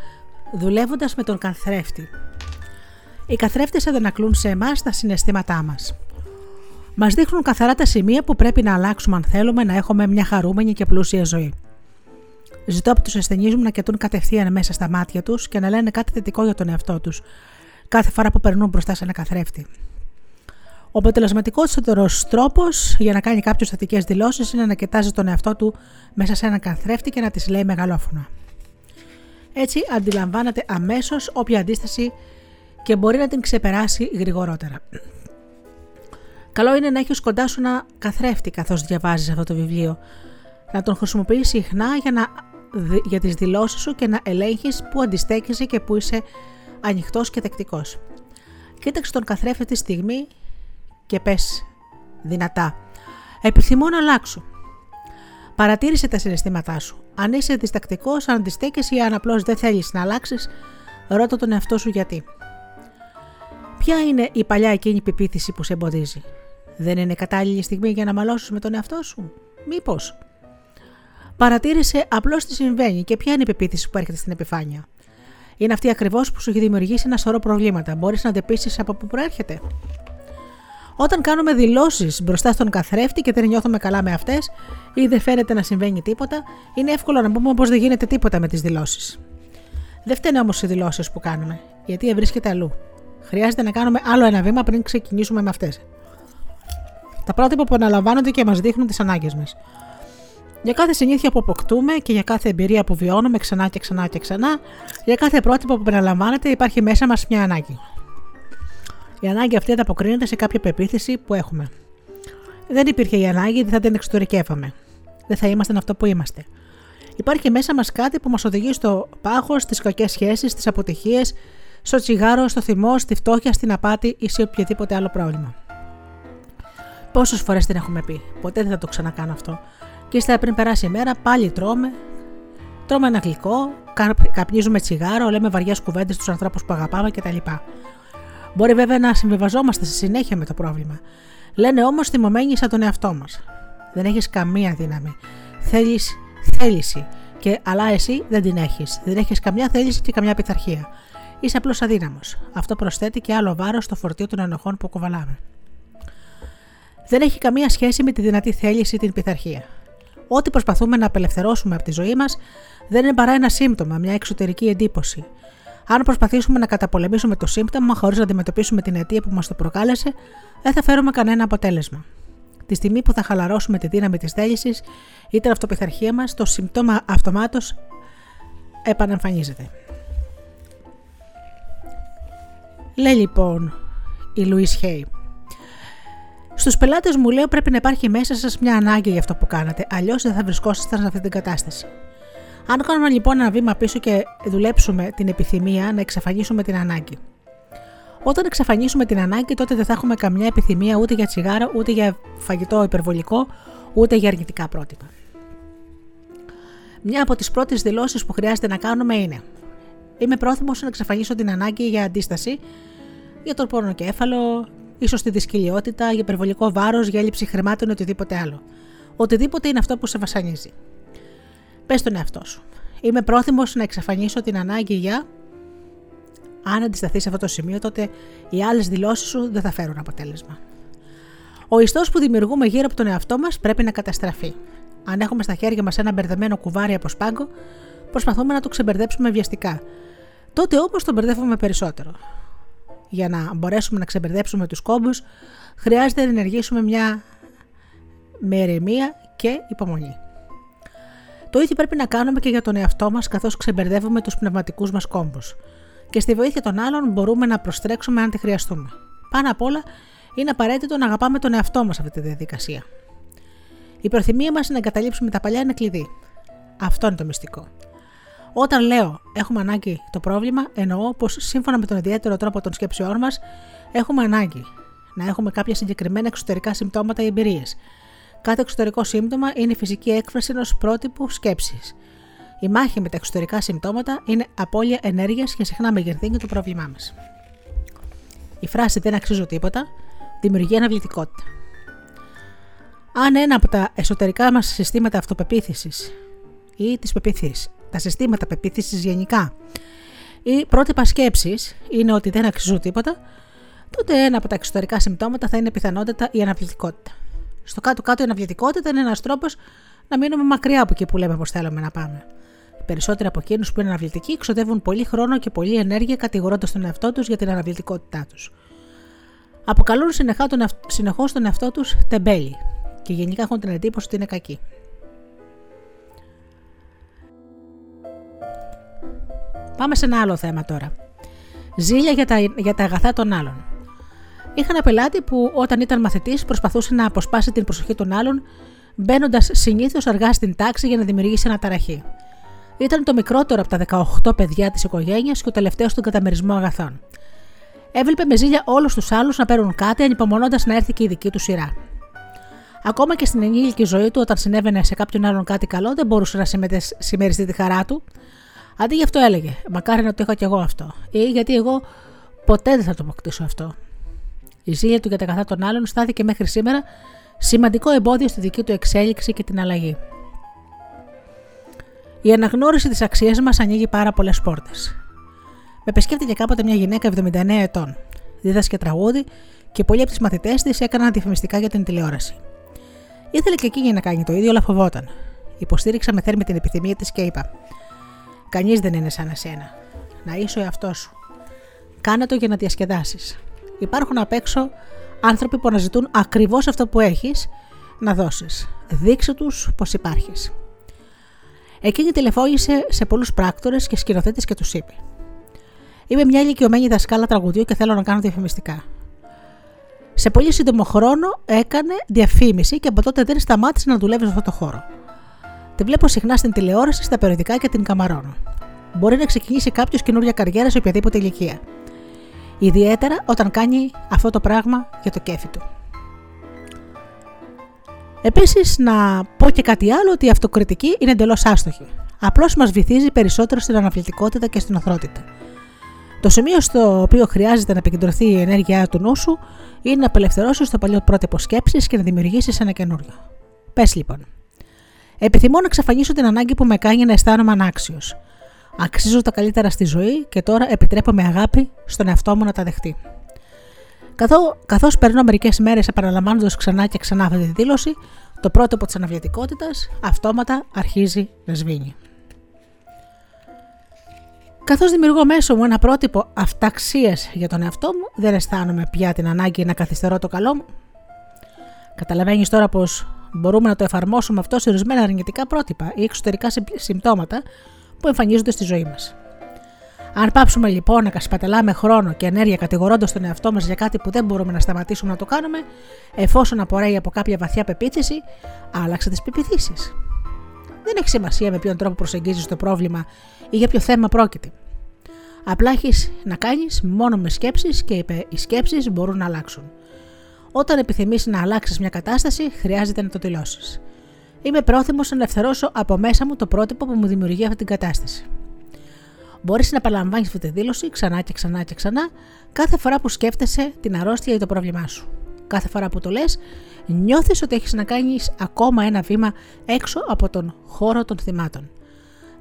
Δουλεύοντας με τον καθρέφτη. Οι καθρέφτες αντανακλούν σε εμάς τα συναισθήματά μας. Μας δείχνουν καθαρά τα σημεία που πρέπει να αλλάξουμε αν θέλουμε να έχουμε μια χαρούμενη και πλούσια ζωή. Ζητώ από τους ασθενείς μου να κοιτούν κατευθείαν μέσα στα μάτια τους και να λένε κάτι θετικό για τον εαυτό τους, κάθε φορά που περνούν μπροστά σε ένα καθρέφτη. Ο αποτελεσματικότερο τρόπος για να κάνει κάποιος θετικές δηλώσεις είναι να κοιτάζει τον εαυτό του μέσα σε ένα καθρέφτη και να τι λέει μεγαλόφωνα. Έτσι αντιλαμβάνεται αμέσως όποια αντίσταση και μπορεί να την ξεπεράσει γρηγορότερα. Καλό είναι να έχεις κοντά σου ένα καθρέφτη καθώς διαβάζεις αυτό το βιβλίο. Να τον χρησιμοποιείς συχνά για, να, για τις δηλώσεις σου και να ελέγχεις που αντιστέκεσαι και που είσαι ανοιχτός και δεκτικός. Κοίταξε τον καθρέφτη τη στιγμή και πες δυνατά. Επιθυμώ να αλλάξω. Παρατήρησε τα συναισθήματά σου. Αν είσαι διστακτικός, αν αντιστέκεσαι ή αν απλώς δεν θέλεις να αλλάξεις, ρώτα τον εαυτό σου γιατί. Ποια είναι η παλιά εκείνη πεποίθηση που σε εμποδίζει; Δεν είναι κατάλληλη στιγμή για να μαλώσεις με τον εαυτό σου; Μήπως; Παρατήρησε απλώς τι συμβαίνει και ποια είναι η πεποίθηση που έρχεται στην επιφάνεια. Είναι αυτή ακριβώς που σου έχει δημιουργήσει ένα σωρό προβλήματα. Μπορείς να αντεπίσεις από πού προέρχεται; Όταν κάνουμε δηλώσεις μπροστά στον καθρέφτη και δεν νιώθουμε καλά με αυτές ή δεν φαίνεται να συμβαίνει τίποτα, είναι εύκολο να πούμε πως δεν γίνεται τίποτα με τις δηλώσεις. Δεν φταίνε όμως οι δηλώσεις που κάνουμε, γιατί βρίσκεται αλλού. Χρειάζεται να κάνουμε άλλο ένα βήμα πριν ξεκινήσουμε με αυτές. Τα πρότυπα που αναλαμβάνονται και μας δείχνουν τις ανάγκες μας. Για κάθε συνήθεια που αποκτούμε και για κάθε εμπειρία που βιώνουμε ξανά και ξανά και ξανά, για κάθε πρότυπο που επαναλαμβάνεται υπάρχει μέσα μας μια ανάγκη. Η ανάγκη αυτή ανταποκρίνεται σε κάποια πεποίθηση που έχουμε. Δεν υπήρχε η ανάγκη, δεν θα την εξωτερικεύαμε. Δεν θα ήμασταν αυτό που είμαστε. Υπάρχει μέσα μας κάτι που μας οδηγεί στο πάχος, στις κακές σχέσεις, στις αποτυχίες, στο τσιγάρο, στο θυμό, στη φτώχεια, στην απάτη ή σε οποιοδήποτε άλλο πρόβλημα. Πόσες φορές την έχουμε πει, ποτέ δεν θα το ξανακάνω αυτό. Και ύστερα πριν περάσει η μέρα, πάλι τρώμε, τρώμε ένα γλυκό, καπνίζουμε τσιγάρο, λέμε βαριές κουβέντες στους ανθρώπους που αγαπάμε κτλ. Μπορεί βέβαια να συμβιβαζόμαστε στη συνέχεια με το πρόβλημα. Λένε όμως θυμωμένοι σαν τον εαυτό μας. Δεν έχεις καμία δύναμη. Θέλεις θέληση. Και, αλλά εσύ δεν την έχεις. Δεν έχεις καμιά θέληση και καμιά πειθαρχία. Είσαι απλώς αδύναμος. Αυτό προσθέτει και άλλο βάρος στο φορτίο των ενοχών που κουβαλάμε. Δεν έχει καμία σχέση με τη δυνατή θέληση ή την πειθαρχία. Ό,τι προσπαθούμε να απελευθερώσουμε από τη ζωή μας δεν είναι παρά ένα σύμπτωμα, μια εξωτερική εντύπωση. Αν προσπαθήσουμε να καταπολεμήσουμε το σύμπτωμα χωρίς να αντιμετωπίσουμε την αιτία που μας το προκάλεσε, δεν θα φέρουμε κανένα αποτέλεσμα. Τη στιγμή που θα χαλαρώσουμε τη δύναμη της θέλησης ή την αυτοπιθαρχία μας, το σύμπτωμα αυτομάτως επαναμφανίζεται. Λέει λοιπόν η Λουίς Χέι. Στους πελάτες μου λέω πρέπει να υπάρχει μέσα σας μια ανάγκη για αυτό που κάνατε, αλλιώς δεν θα βρισκόσασταν σε αυτή την κατάσταση. Αν κάνουμε λοιπόν ένα βήμα πίσω και δουλέψουμε την επιθυμία να εξαφανίσουμε την ανάγκη. Όταν εξαφανίσουμε την ανάγκη, τότε δεν θα έχουμε καμιά επιθυμία ούτε για τσιγάρο, ούτε για φαγητό υπερβολικό, ούτε για αρνητικά πρότυπα. Μια από τις πρώτες δηλώσεις που χρειάζεται να κάνουμε είναι: Είμαι πρόθυμος να εξαφανίσω την ανάγκη για αντίσταση, για τον πονοκέφαλο, ίσως τη δυσκολιότητα, για υπερβολικό βάρος, για έλλειψη χρημάτων ή οτιδήποτε άλλο. Οτιδήποτε είναι αυτό που σε βασανίζει. Πες τον εαυτό σου. Είμαι πρόθυμος να εξαφανίσω την ανάγκη για. Αν αντισταθείς σε αυτό το σημείο, τότε οι άλλες δηλώσεις σου δεν θα φέρουν αποτέλεσμα. Ο ιστός που δημιουργούμε γύρω από τον εαυτό μας πρέπει να καταστραφεί. Αν έχουμε στα χέρια μας ένα μπερδεμένο κουβάρι από σπάγκο, προσπαθούμε να το ξεμπερδέψουμε βιαστικά. Τότε όμως τον μπερδεύουμε περισσότερο. Για να μπορέσουμε να ξεμπερδέψουμε τους κόμπους, χρειάζεται να ενεργήσουμε μια με ηρεμία και υπομονή. Το ίδιο πρέπει να κάνουμε και για τον εαυτό μας καθώς ξεμπερδεύουμε τους πνευματικούς μας κόμπους. Και στη βοήθεια των άλλων μπορούμε να προστρέξουμε αν τη χρειαστούμε. Πάνω απ' όλα, είναι απαραίτητο να αγαπάμε τον εαυτό μας αυτή τη διαδικασία. Η προθυμία μας να εγκαταλείψουμε τα παλιά είναι κλειδί. Αυτό είναι το μυστικό. Όταν λέω έχουμε ανάγκη το πρόβλημα, εννοώ πως σύμφωνα με τον ιδιαίτερο τρόπο των σκέψεών μας, έχουμε ανάγκη να έχουμε κάποια συγκεκριμένα εξωτερικά συμπτώματα ή εμπειρίες, Κάθε εξωτερικό σύμπτωμα είναι η φυσική έκφραση ενός πρότυπου σκέψης. Η μάχη με τα εξωτερικά συμπτώματα είναι απώλεια ενέργειας και συχνά μεγεθύνει το πρόβλημά μας. Η φράση Δεν αξίζω τίποτα δημιουργεί ή τι πεπιθήσει, τα συστήματα πεποίθησης γενικά ή πρότυπα σκέψης είναι ότι δεν αξίζουν τίποτα, τότε ένα από τα εξωτερικά συμπτώματα θα είναι πιθανότητα η αναβλητικότητα. Στο κάτω-κάτω η αναβλητικότητα είναι ένας τρόπος να μείνουμε μακριά από εκεί που λέμε πως θέλουμε να πάμε. Οι περισσότεροι από εκείνους που είναι αναβλητικοί ξοδεύουν πολύ χρόνο και πολλή ενέργεια κατηγορώντας τον εαυτό τους για την αναβλητικότητά τους. Αποκαλούν συνεχώς τον εαυτό τους τεμπέλη και γενικά έχουν την εντύπωση ότι είναι κακοί. Πάμε σε ένα άλλο θέμα τώρα. Ζήλια για τα, για τα αγαθά των άλλων. Είχα ένα πελάτη που όταν ήταν μαθητής προσπαθούσε να αποσπάσει την προσοχή των άλλων, μπαίνοντας συνήθως αργά στην τάξη για να δημιουργήσει αναταραχή. Ήταν το μικρότερο από τα 18 παιδιά της οικογένειας και ο τελευταίος στον καταμερισμό αγαθών. Έβλεπε με ζήλια όλους τους άλλους να παίρνουν κάτι, ανυπομονώντας να έρθει και η δική του σειρά. Ακόμα και στην ενήλικη ζωή του, όταν συνέβαινε σε κάποιον άλλον κάτι καλό, δεν μπορούσε να συμμεριστεί τη χαρά του. Αντί γι' αυτό έλεγε: Μακάρι να το είχα κι εγώ αυτό. Ή γιατί εγώ ποτέ δεν θα το αποκτήσω αυτό. Η ζήλια του για τα καθά των άλλων στάθηκε μέχρι σήμερα σημαντικό εμπόδιο στη δική του εξέλιξη και την αλλαγή. Η αναγνώριση της αξίας μας ανοίγει πάρα πολλές πόρτες. Με επισκέφτηκε κάποτε μια γυναίκα 79 ετών. Δίδασκε τραγούδι και πολλοί από τις μαθητές της έκαναν διαφημιστικά για την τηλεόραση. Ήθελε και εκείνη να κάνει το ίδιο, αλλά φοβόταν. Υποστήριξα με θέρμη την επιθυμία της και είπα: Κανείς δεν είναι σαν εσένα. Να είσαι ο εαυτός σου. Κάνε το για να διασκεδάσεις. Υπάρχουν απ' έξω άνθρωποι που αναζητούν ακριβώς αυτό που έχεις να δώσεις. Δείξε τους πως υπάρχεις. Εκείνη τηλεφώνησε σε πολλούς πράκτορες και σκηνοθέτες και τους είπε: Είμαι μια ηλικιωμένη δασκάλα τραγουδιού και θέλω να κάνω διαφημιστικά. Σε πολύ σύντομο χρόνο έκανε διαφήμιση και από τότε δεν σταμάτησε να δουλεύει σε αυτό το χώρο. Τη βλέπω συχνά στην τηλεόραση, στα περιοδικά και την καμαρώνω. Μπορεί να ξεκινήσει κάποιος καινούργια καριέρα σε οποιαδήποτε ηλικία. Ιδιαίτερα όταν κάνει αυτό το πράγμα για το κέφι του. Επίσης, να πω και κάτι άλλο ότι η αυτοκριτική είναι εντελώς άστοχη. Απλώς μας βυθίζει περισσότερο στην αναβλητικότητα και στην οθρότητα. Το σημείο στο οποίο χρειάζεται να επικεντρωθεί η ενέργειά του νου σου είναι να απελευθερώσεις το παλιό πρότυπο σκέψης και να δημιουργήσεις ένα καινούριο. Πες λοιπόν. Επιθυμώ να εξαφανίσω την ανάγκη που με κάνει να αισθάνομαι ανάξιος. Αξίζω τα καλύτερα στη ζωή και τώρα επιτρέπω με αγάπη στον εαυτό μου να τα δεχτεί. Καθώ καθώς περνώ μερικές μέρες επαναλαμβάνοντας ξανά και ξανά αυτή τη δήλωση, το πρότυπο της αναβλητικότητας αυτόματα αρχίζει να σβήνει. Καθώς δημιουργώ μέσω μου ένα πρότυπο αυταξίας για τον εαυτό μου, δεν αισθάνομαι πια την ανάγκη να καθυστερώ το καλό μου. Καταλαβαίνεις τώρα πως μπορούμε να το εφαρμόσουμε αυτό σε ορισμένα αρνητικά πρότυπα ή εξωτερικά συμπτώματα που εμφανίζονται στη ζωή μας. Αν πάψουμε λοιπόν να κασπατελάμε χρόνο και ενέργεια κατηγορώντας τον εαυτό μας για κάτι που δεν μπορούμε να σταματήσουμε να το κάνουμε, εφόσον απορρέει από κάποια βαθιά πεποίθηση, άλλαξε τις πεπιθήσεις. Δεν έχει σημασία με ποιον τρόπο προσεγγίζεις το πρόβλημα ή για ποιο θέμα πρόκειται. Απλά έχεις να κάνεις μόνο με σκέψεις και οι σκέψεις μπορούν να αλλάξουν. Όταν επιθυμήσει να αλλάξεις μια κατάσταση, χρειάζεται να το δηλώσει. Είμαι πρόθυμος να ελευθερώσω από μέσα μου το πρότυπο που μου δημιουργεί αυτή την κατάσταση. Μπορείς να παραλαμβάνεις αυτή τη δήλωση ξανά και ξανά και ξανά κάθε φορά που σκέφτεσαι την αρρώστια ή το πρόβλημά σου. Κάθε φορά που το λες, νιώθεις ότι έχεις να κάνεις ακόμα ένα βήμα έξω από τον χώρο των θυμάτων.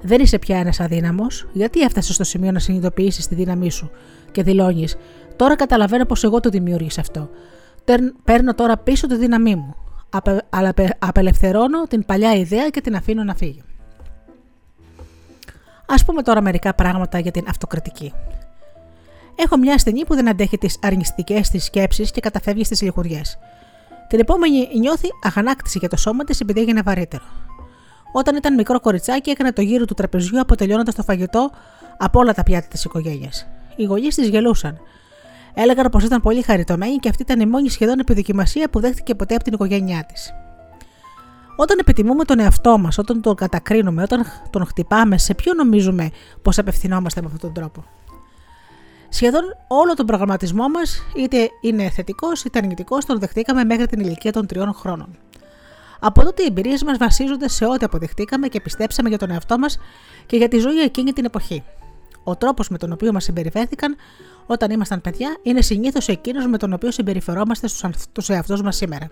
Δεν είσαι πια ένας αδύναμος, γιατί έφτασες στο σημείο να συνειδητοποιήσεις τη δύναμή σου και δηλώνεις: Τώρα καταλαβαίνω πως εγώ το δημιούργησα αυτό. Παίρνω τώρα πίσω τη δύναμή μου. Αλλά απελευθερώνω την παλιά ιδέα και την αφήνω να φύγει. Α πούμε τώρα μερικά πράγματα για την αυτοκριτική. Έχω μια ασθενή που δεν αντέχει τις αρνητικέ της σκέψεις και καταφεύγει στις λιγουριές. Την επόμενη νιώθει αγανάκτηση για το σώμα της επειδή έγινε βαρύτερο. Όταν ήταν μικρό κοριτσάκι, έκανε το γύρο του τραπεζιού αποτελειώνοντας το φαγητό από όλα τα πιάτα της οικογένειας. Οι γονείς της γελούσαν. Έλεγαν πως ήταν πολύ χαριτωμένη και αυτή ήταν η μόνη σχεδόν επιδοκιμασία που δέχτηκε ποτέ από την οικογένειά της. Όταν επιτιμούμε τον εαυτό μας, όταν τον κατακρίνουμε, όταν τον χτυπάμε, σε ποιο νομίζουμε πως απευθυνόμαστε με αυτόν τον τρόπο; Σχεδόν όλο τον προγραμματισμό μας, είτε είναι θετικός είτε αρνητικός, τον δεχτήκαμε μέχρι την ηλικία των τριών χρόνων. Από τότε οι εμπειρίες μας βασίζονται σε ό,τι αποδεχτήκαμε και πιστέψαμε για τον εαυτό μας και για τη ζωή εκείνη την εποχή. Ο τρόπος με τον οποίο μας συμπεριφέρθηκαν όταν ήμασταν παιδιά είναι συνήθως εκείνος με τον οποίο συμπεριφερόμαστε στους εαυτούς μας σήμερα.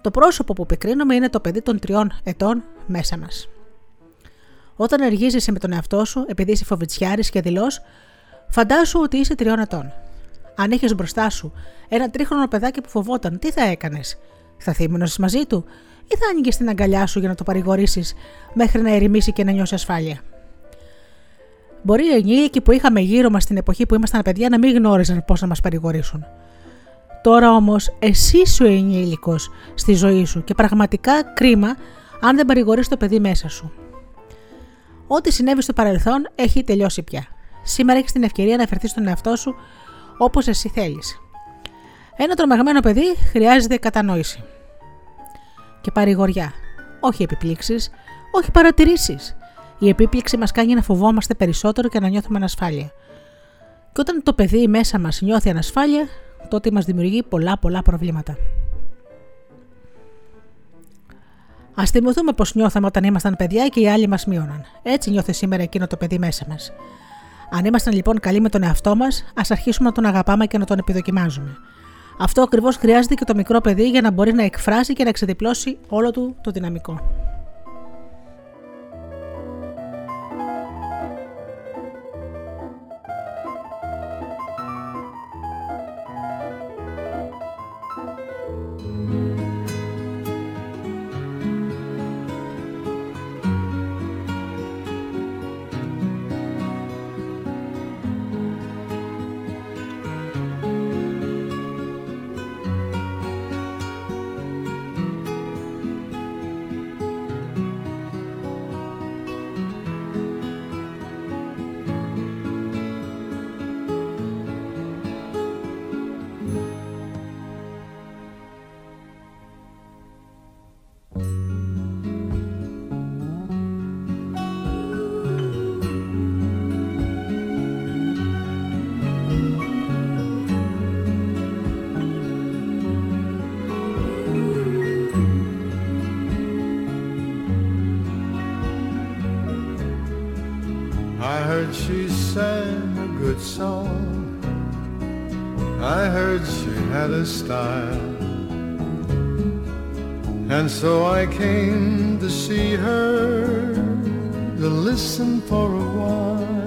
Το πρόσωπο που πικρίνουμε είναι το παιδί των τριών ετών μέσα μας. Όταν εργίζεσαι με τον εαυτό σου, επειδή είσαι φοβητσιάρης και δηλός, φαντάσου ότι είσαι τριών ετών. Αν είχες μπροστά σου ένα τρίχρονο παιδάκι που φοβόταν, τι θα έκανες, θα θύμωνες μαζί του, ή θα άνοιγες την αγκαλιά σου για να το παρηγορήσεις μέχρι να ερημήσει και να νιώσει ασφάλεια; Μπορεί οι ενήλικοι που είχαμε γύρω μας την εποχή που ήμασταν παιδιά να μην γνώριζαν πώς να μας παρηγορήσουν. Τώρα όμως εσύ είσαι ο ενήλικος στη ζωή σου και πραγματικά κρίμα αν δεν παρηγορείς το παιδί μέσα σου. Ό,τι συνέβη στο παρελθόν έχει τελειώσει πια. Σήμερα έχεις την ευκαιρία να φερθεί στον εαυτό σου όπως εσύ θέλεις. Ένα τρομαγμένο παιδί χρειάζεται κατανόηση. Και παρηγοριά. Όχι επιπλήξεις, όχι παρατηρήσεις. Η επίπληξη μας κάνει να φοβόμαστε περισσότερο και να νιώθουμε ανασφάλεια. Και όταν το παιδί μέσα μας νιώθει ανασφάλεια, τότε μας δημιουργεί πολλά πολλά προβλήματα. Α θυμηθούμε πώς νιώθαμε όταν ήμασταν παιδιά και οι άλλοι μας μείωναν. Έτσι νιώθει σήμερα εκείνο το παιδί μέσα μας. Αν ήμασταν λοιπόν καλοί με τον εαυτό μας, ας αρχίσουμε να τον αγαπάμε και να τον επιδοκιμάζουμε. Αυτό ακριβώς χρειάζεται και το μικρό παιδί για να μπορεί να εκφράσει και να ξεδιπλώσει όλο του το δυναμικό. style. And so I came to see her, to listen for a while.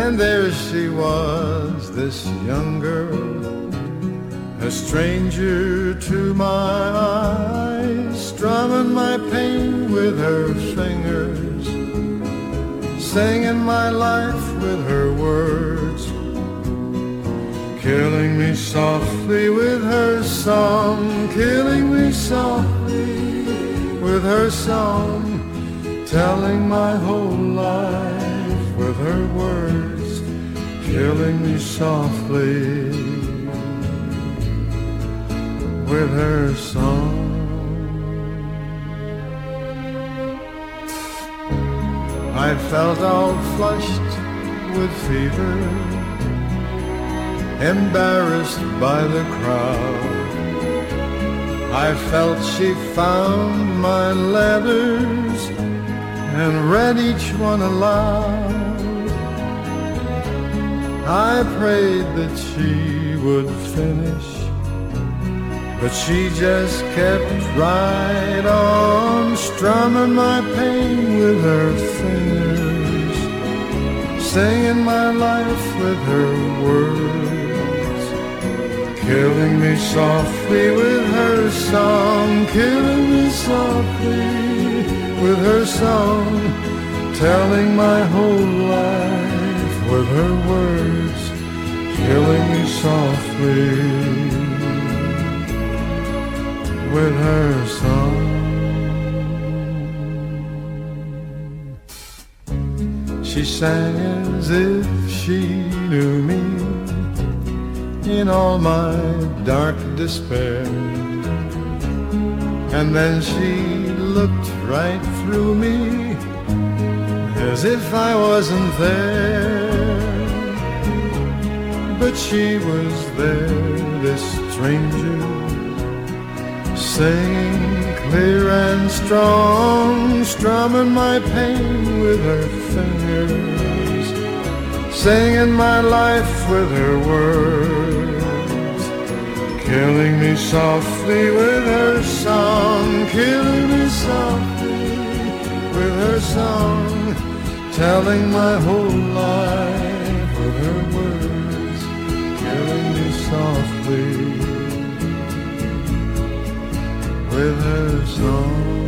And there she was, this young girl, a stranger to my eyes, strumming my pain with her fingers, singing my life with her words Killing me softly with her song, killing me softly with her song, telling my whole life with her words, killing me softly with her song. I felt all flushed with fever found my letters and read each one aloud. I prayed that she would finish, but she just kept right on strumming my pain with her fingers, singing my life with her words Killing me softly with her song, killing me softly with her song, telling my whole life with her words, killing me softly with her song. She sang as if she knew me in all my dark despair. And then she looked right through me as if I wasn't there. But she was there, this stranger, saying clear and strong, strumming my pain with her fingers, singing my life with her words Killing me softly with her song, killing me softly with her song, telling my whole life with her words, killing me softly with her song.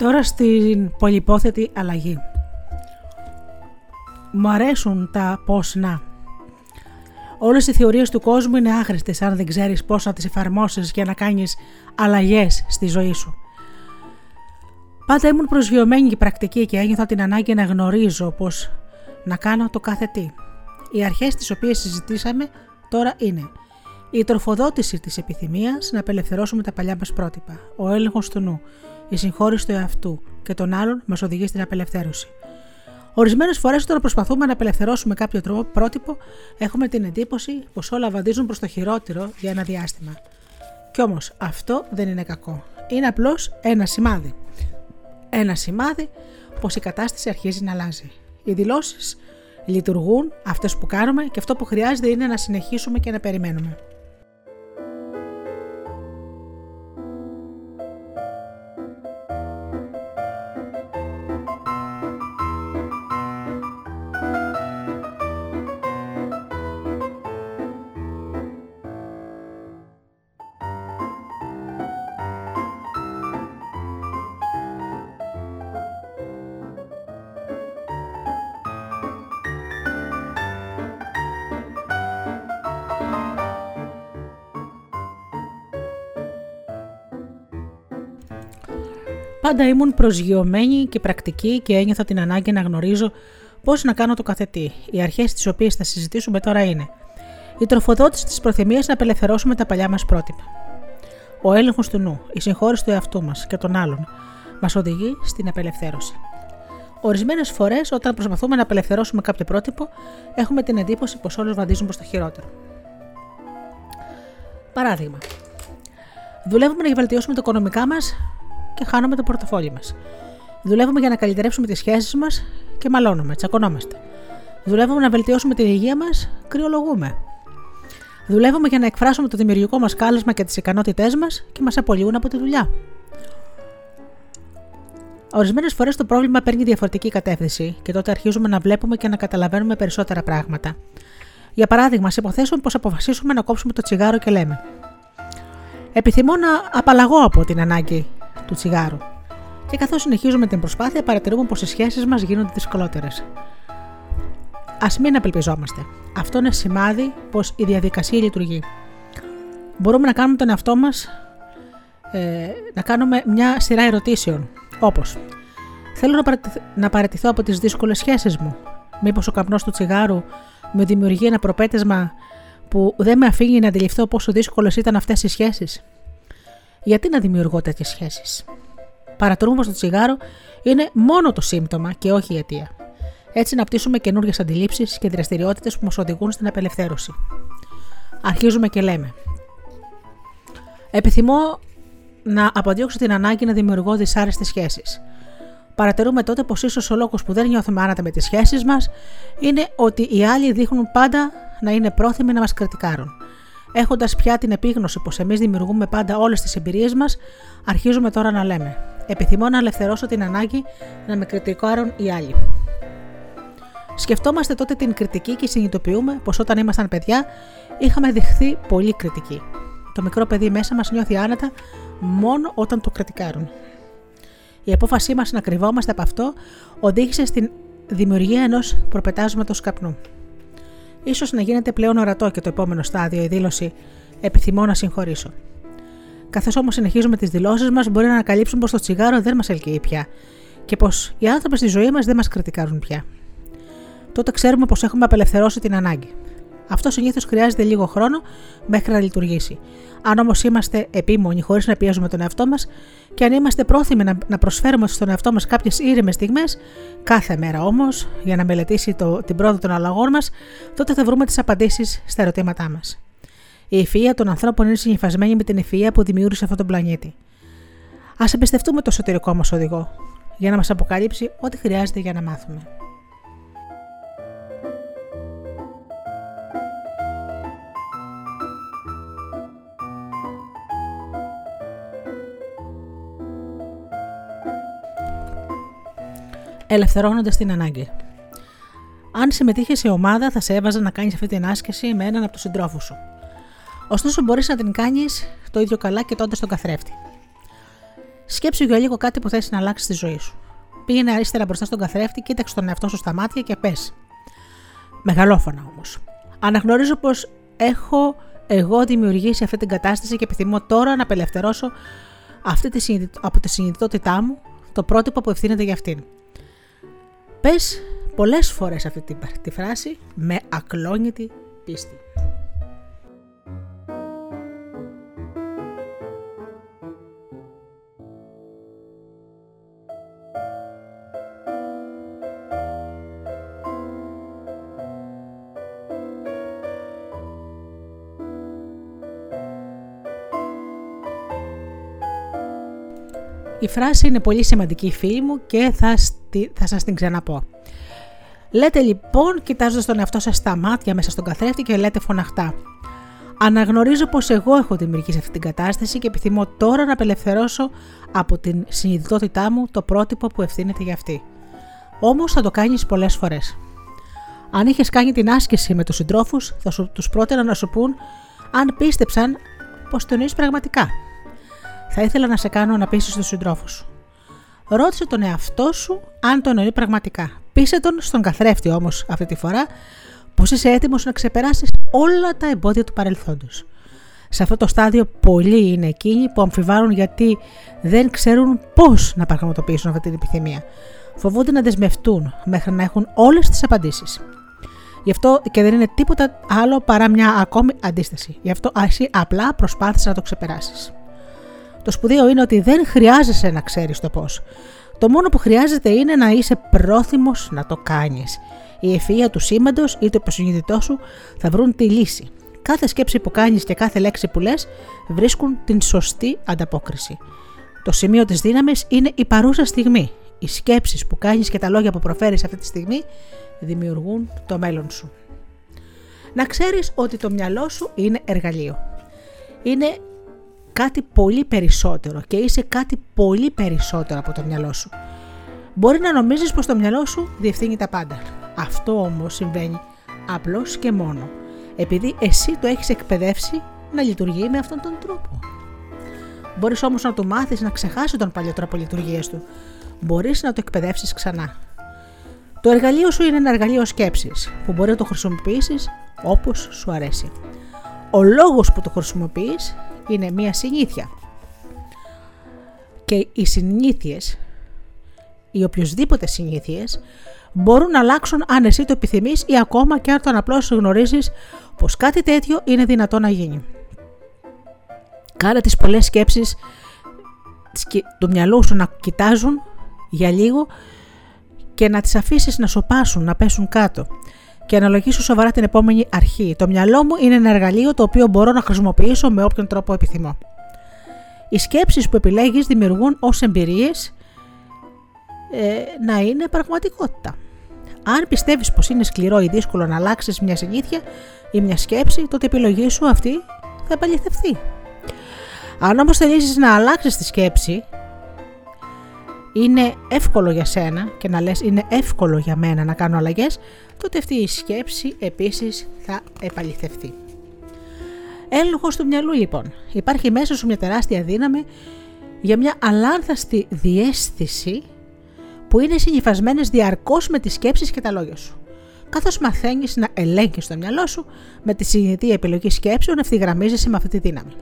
Τώρα στην πολυπόθετη αλλαγή. Μου αρέσουν τα πώς να. Όλες οι θεωρίες του κόσμου είναι άχρηστες αν δεν ξέρεις πώς να τις εφαρμόσεις για να κάνεις αλλαγές στη ζωή σου. Πάντα ήμουν προσγειωμένη και πρακτική και ένιωθα την ανάγκη να γνωρίζω πώς να κάνω το κάθε τι. Οι αρχές τις οποίες συζητήσαμε τώρα είναι η τροφοδότηση της επιθυμίας να απελευθερώσουμε τα παλιά μας πρότυπα, ο έλεγχος του νου, η συγχώρηση του εαυτού και των άλλων μας οδηγεί στην απελευθέρωση. Ορισμένες φορές, όταν προσπαθούμε να απελευθερώσουμε κάποιο τρόπο πρότυπο, έχουμε την εντύπωση πως όλα βαδίζουν προς το χειρότερο για ένα διάστημα. Κι όμως αυτό δεν είναι κακό. Είναι απλώς ένα σημάδι. Ένα σημάδι πως η κατάσταση αρχίζει να αλλάζει. Οι δηλώσεις λειτουργούν, αυτές που κάνουμε, και αυτό που χρειάζεται είναι να συνεχίσουμε και να περιμένουμε. Πάντα ήμουν προσγειωμένη και πρακτική και ένιωθα την ανάγκη να γνωρίζω πώς να κάνω το καθετή. Οι αρχές τις οποίες θα συζητήσουμε τώρα είναι η τροφοδότηση της προθυμίας να απελευθερώσουμε τα παλιά μας πρότυπα. Ο έλεγχος του νου, η συγχώρηση του εαυτού μας και των άλλων μας οδηγεί στην απελευθέρωση. Ορισμένες φορές, όταν προσπαθούμε να απελευθερώσουμε κάποιο πρότυπο, έχουμε την εντύπωση πως όλε βαδίζουν προς το χειρότερο. Παράδειγμα, δουλεύουμε να βελτιώσουμε τα οικονομικά μας και χάνουμε το πορτοφόλι μας. Δουλεύουμε για να καλυτερεύσουμε τις σχέσεις μας και μαλώνουμε, τσακωνόμαστε. Δουλεύουμε να βελτιώσουμε την υγεία μας, κρυολογούμε. Δουλεύουμε για να εκφράσουμε το δημιουργικό μας κάλεσμα και τις ικανότητές μας και μας απολύουν από τη δουλειά. Ορισμένες φορές το πρόβλημα παίρνει διαφορετική κατεύθυνση και τότε αρχίζουμε να βλέπουμε και να καταλαβαίνουμε περισσότερα πράγματα. Για παράδειγμα, α υποθέσουμε πως αποφασίσουμε να κόψουμε το τσιγάρο και λέμε: Επιθυμώ να απαλλαγώ από την ανάγκη του τσιγάρου. Και καθώς συνεχίζουμε την προσπάθεια, παρατηρούμε πως οι σχέσεις μας γίνονται δυσκολότερες. Α μην απελπιζόμαστε. Αυτό είναι σημάδι πως η διαδικασία λειτουργεί. Μπορούμε να κάνουμε τον εαυτό μας ε, να κάνουμε μια σειρά ερωτήσεων. Όπως, Θέλω να, παραιτηθ- να παραιτηθώ από τις δύσκολες σχέσεις μου. Μήπως ο καπνός του τσιγάρου με δημιουργεί ένα προπέτεσμα που δεν με αφήνει να αντιληφθώ πόσο δύσκολες ήταν αυτές οι σχέσεις. Γιατί να δημιουργώ τέτοιες σχέσεις; Παρατηρούμε πως το τσιγάρο είναι μόνο το σύμπτωμα και όχι η αιτία. Έτσι να πτήσουμε καινούριε αντιλήψεις και δραστηριότητες που μας οδηγούν στην απελευθέρωση. Αρχίζουμε και λέμε. Επιθυμώ να αποδιώξω την ανάγκη να δημιουργώ δυσάρεστες σχέσεις. Παρατηρούμε τότε πως ίσως ο λόγος που δεν νιώθουμε άνατα με τις σχέσεις μας είναι ότι οι άλλοι δείχνουν πάντα να είναι πρόθυμοι να μας κριτικάρουν. Έχοντας πια την επίγνωση πως εμείς δημιουργούμε πάντα όλες τις εμπειρίες μας, αρχίζουμε τώρα να λέμε: Επιθυμώ να ελευθερώσω την ανάγκη να με κριτικάρουν οι άλλοι. Σκεφτόμαστε τότε την κριτική και συνειδητοποιούμε πως όταν ήμασταν παιδιά είχαμε δεχθεί πολύ κριτική. Το μικρό παιδί μέσα μας νιώθει άνετα μόνο όταν το κριτικάρουν. Η απόφασή μας να κρυβόμαστε από αυτό οδήγησε στην δημιουργία ενός προπετάσματος καπνού. Ίσως να γίνεται πλέον ορατό και το επόμενο στάδιο η δήλωση Επιθυμώ να συγχωρήσω. Καθώς όμως συνεχίζουμε τις δηλώσεις μας, μπορεί να ανακαλύψουν πως το τσιγάρο δεν μας ελκύει πια και πως οι άνθρωποι στη ζωή μας δεν μας κριτικάρουν πια. Τότε ξέρουμε πως έχουμε απελευθερώσει την ανάγκη. Αυτό συνήθως χρειάζεται λίγο χρόνο μέχρι να λειτουργήσει. Αν όμως είμαστε επίμονοι χωρίς να πιέζουμε τον εαυτό μας και αν είμαστε πρόθυμοι να, να προσφέρουμε στον εαυτό μας κάποιες ήρεμες στιγμές, κάθε μέρα όμως, για να μελετήσει το, την πρόοδο των αλλαγών μας, τότε θα βρούμε τις απαντήσεις στα ερωτήματά μας. Η ευφυα των ανθρώπων είναι συνυφασμένη με την ευφυα που δημιούργησε αυτόν τον πλανήτη. Α εμπιστευτούμε το εσωτερικό μας οδηγό για να μας αποκαλύψει ό,τι χρειάζεται για να μάθουμε. Ελευθερώνοντας την ανάγκη. Αν συμμετείχες σε ομάδα, θα σε έβαζα να κάνεις αυτή την άσκηση με έναν από τους συντρόφους σου. Ωστόσο, μπορείς να την κάνεις το ίδιο καλά και τότε στον καθρέφτη. Σκέψου για λίγο κάτι που θες να αλλάξεις στη ζωή σου. Πήγαινε αριστερά μπροστά στον καθρέφτη, κοίταξε τον εαυτό σου στα μάτια και πες. Μεγαλόφωνα όμως. Αναγνωρίζω πως έχω εγώ δημιουργήσει αυτή την κατάσταση και επιθυμώ τώρα να απελευθερώσω αυτή τη από τη συνειδητότητά μου το πρότυπο που ευθύνεται για αυτήν. Πες πολλές φορές αυτή τη φράση με ακλόνητη πίστη. Η φράση είναι πολύ σημαντική φίλη μου και θα, στη, θα σας την ξαναπώ. Λέτε λοιπόν κοιτάζοντας τον εαυτό σας στα μάτια μέσα στον καθρέφτη και λέτε φωναχτά. Αναγνωρίζω πως εγώ έχω δημιουργήσει αυτή την κατάσταση και επιθυμώ τώρα να απελευθερώσω από την συνειδητότητά μου το πρότυπο που ευθύνεται για αυτή. Όμως θα το κάνεις πολλές φορές. Αν είχες κάνει την άσκηση με τους συντρόφους, θα σου τους πρότεινα να σου πούν αν πίστεψαν πως το εννοεί πραγματικά θα ήθελα να σε κάνω να πείσει του συντρόφους σου. Ρώτησε τον εαυτό σου αν το εννοεί πραγματικά. Πείσε τον στον καθρέφτη όμως αυτή τη φορά πω είσαι έτοιμος να ξεπεράσεις όλα τα εμπόδια του παρελθόντος. Σε αυτό το στάδιο πολλοί είναι εκείνοι που αμφιβάλλουν γιατί δεν ξέρουν πώς να πραγματοποιήσουν αυτή την επιθυμία. Φοβούνται να δεσμευτούν μέχρι να έχουν όλες τις απαντήσεις. Γι' αυτό και δεν είναι τίποτα άλλο παρά μια ακόμη αντίσταση. Γι' αυτό εσύ απλά προσπάθησε να το ξεπεράσεις. Το σπουδαίο είναι ότι δεν χρειάζεσαι να ξέρεις το πώς. Το μόνο που χρειάζεται είναι να είσαι πρόθυμος να το κάνεις. Η ευφυα του σήμαντος ή το υποσυνείδητό σου θα βρουν τη λύση. Κάθε σκέψη που κάνεις και κάθε λέξη που λες βρίσκουν την σωστή ανταπόκριση. Το σημείο της δύναμης είναι η παρούσα στιγμή. Οι σκέψεις που κάνεις και τα λόγια που προφέρεις αυτή τη στιγμή δημιουργούν το μέλλον σου. Να ξέρεις ότι το μυαλό σου είναι εργαλείο. Είναι κάτι πολύ περισσότερο και είσαι κάτι πολύ περισσότερο από το μυαλό σου. Μπορεί να νομίζεις πως το μυαλό σου διευθύνει τα πάντα. Αυτό όμως συμβαίνει απλώς και μόνο επειδή εσύ το έχεις εκπαιδεύσει να λειτουργεί με αυτόν τον τρόπο. Μπορείς όμως να του μάθεις να ξεχάσει τον παλιό τρόπο λειτουργίας του. Μπορείς να το εκπαιδεύσεις ξανά. Το εργαλείο σου είναι ένα εργαλείο σκέψης που μπορεί να το χρησιμοποιήσεις όπως σου αρέσει. Ο λόγος που το χρησιμοποιείς είναι μία συνήθεια. Και οι συνήθειες, οι οποιοδήποτε συνήθειες, μπορούν να αλλάξουν αν εσύ το επιθυμείς ή ακόμα και αν το απλώς γνωρίζεις πως κάτι τέτοιο είναι δυνατό να γίνει. Κάνε τις πολλές σκέψεις του μυαλού σου να κοιτάζουν για λίγο και να τις αφήσεις να σοπάσουν, να πέσουν κάτω και αναλογήσω σοβαρά την επόμενη αρχή. Το μυαλό μου είναι ένα εργαλείο το οποίο μπορώ να χρησιμοποιήσω με όποιον τρόπο επιθυμώ. Οι σκέψεις που επιλέγεις δημιουργούν ως εμπειρίες ε, να είναι πραγματικότητα. Αν πιστεύεις πως είναι σκληρό ή δύσκολο να αλλάξεις μια συνήθεια ή μια σκέψη, τότε η επιλογή σου αυτή θα επαληθευτεί. Αν όμως θελήσεις να αλλάξεις τη σκέψη, είναι εύκολο για σένα και να λες είναι εύκολο για μένα να κάνω αλλαγές, τότε αυτή η σκέψη επίσης θα επαληθευτεί. Έλεγχος του μυαλού λοιπόν. Υπάρχει μέσα σου μια τεράστια δύναμη για μια αλάνθαστη διέστηση που είναι συνυφασμένες διαρκώς με τις σκέψεις και τα λόγια σου. Καθώς μαθαίνεις να ελέγχεις το μυαλό σου, με τη συνειδητή επιλογή σκέψεων ευθυγραμμίζεσαι με αυτή τη δύναμη.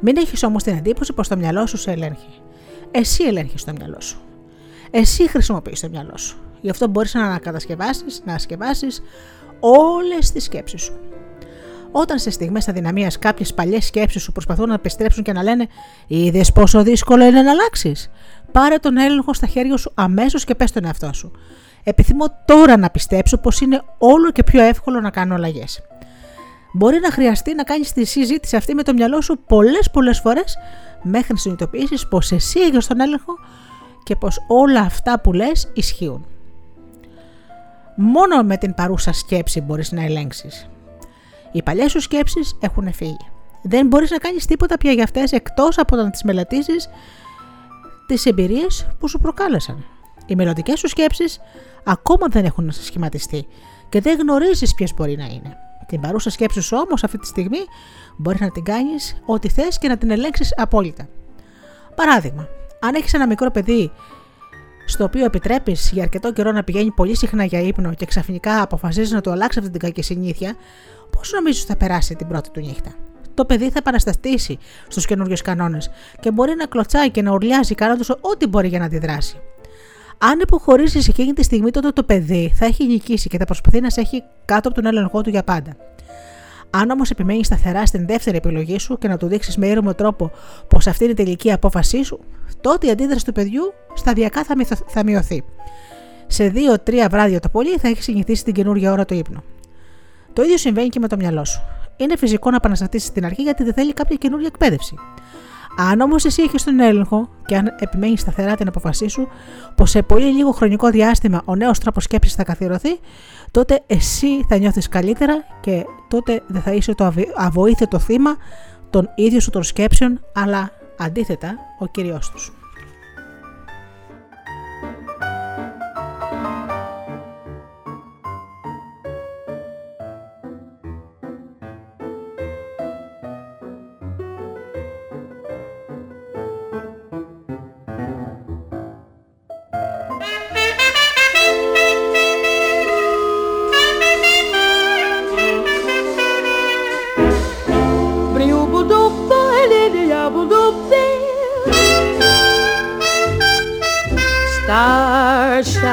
Μην έχεις όμως την εντύπωση πως το μυαλό σου σε ελέγχει. Εσύ ελέγχεις το μυαλό σου. Εσύ χρησιμοποιείς το μυαλό σου. Γι' αυτό μπορείς να ανακατασκευάσεις, να ασκευάσεις όλες τις σκέψεις σου. Όταν σε στιγμές αδυναμίας κάποιες παλιές σκέψεις σου προσπαθούν να επιστρέψουν και να λένε «Είδες πόσο δύσκολο είναι να αλλάξεις. Πάρε τον έλεγχο στα χέρια σου αμέσως και πες τον εαυτό σου. Επιθυμώ τώρα να πιστέψω πως είναι όλο και πιο εύκολο να κάνω αλλαγές. Μπορεί να χρειαστεί να κάνεις τη συζήτηση αυτή με το μυαλό σου πολλές πολλές φορές μέχρι να συνειδητοποιήσεις πως εσύ έχει τον έλεγχο και πως όλα αυτά που λες ισχύουν. Μόνο με την παρούσα σκέψη μπορείς να ελέγξεις. Οι παλιές σου σκέψεις έχουν φύγει. Δεν μπορείς να κάνεις τίποτα πια για αυτές εκτός από το να τις μελετήσεις τις εμπειρίες που σου προκάλεσαν. Οι μελλοντικές σου σκέψεις ακόμα δεν έχουν σχηματιστεί και δεν γνωρίζεις ποιες μπορεί να είναι. Την παρούσα σκέψη σου όμως αυτή τη στιγμή μπορείς να την κάνεις ό,τι θες και να την ελέγξεις απόλυτα. Παράδειγμα, αν έχεις ένα μικρό παιδί στο οποίο επιτρέπεις για αρκετό καιρό να πηγαίνει πολύ συχνά για ύπνο και ξαφνικά αποφασίζεις να του αλλάξεις αυτή την κακή συνήθεια, πώς νομίζεις θα περάσει την πρώτη του νύχτα; Το παιδί θα επαναστατήσει στους καινούριους κανόνες και μπορεί να κλωτσάει και να ουρλιάζει κάνοντας ό,τι μπορεί για να αντιδράσει. Αν υποχωρήσει εκείνη τη στιγμή, τότε το παιδί θα έχει νικήσει και θα προσπαθεί να σε έχει κάτω από τον έλεγχό του για πάντα. Αν όμως επιμένεις σταθερά στην δεύτερη επιλογή σου και να του δείξεις με ήρεμο τρόπο πως αυτή είναι η τελική απόφασή σου, τότε η αντίδραση του παιδιού σταδιακά θα, θα μειωθεί. Σε δύο-τρία βράδια το πολύ θα έχεις συνηθίσει την καινούργια ώρα το ύπνο. Το ίδιο συμβαίνει και με το μυαλό σου. Είναι φυσικό να επαναστατήσεις στην αρχή γιατί δεν θέλει κάποια καινούργια εκπαίδευση. Αν όμως εσύ έχεις τον έλεγχο και αν επιμένεις σταθερά την αποφασή σου πως σε πολύ λίγο χρονικό διάστημα ο νέος τρόπος σκέψης θα καθιερωθεί, τότε εσύ θα νιώθεις καλύτερα και τότε δεν θα είσαι το αβοήθητο θύμα των ίδιων σου των σκέψεων, αλλά αντίθετα ο κύριος τους.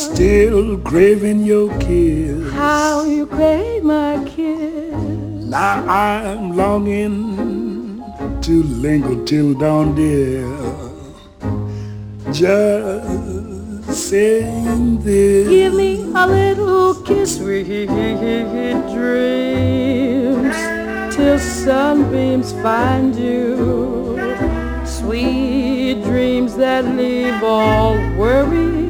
Still craving your kiss. How you crave my kiss. Now I'm longing to linger till dawn, dear. Just saying this. Give me a little kiss, sweet dreams, till sunbeams find you. Sweet dreams that leave all worries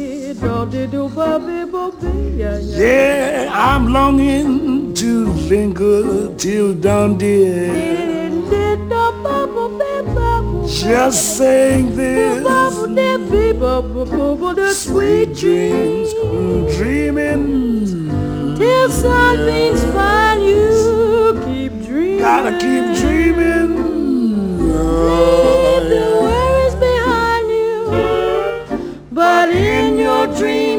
Yeah, I'm longing to linger till dawn, dear. Just saying this. Sweet dreams, dreaming. Till sunbeams find you, keep dreaming. Gotta keep dreaming. Leave dream.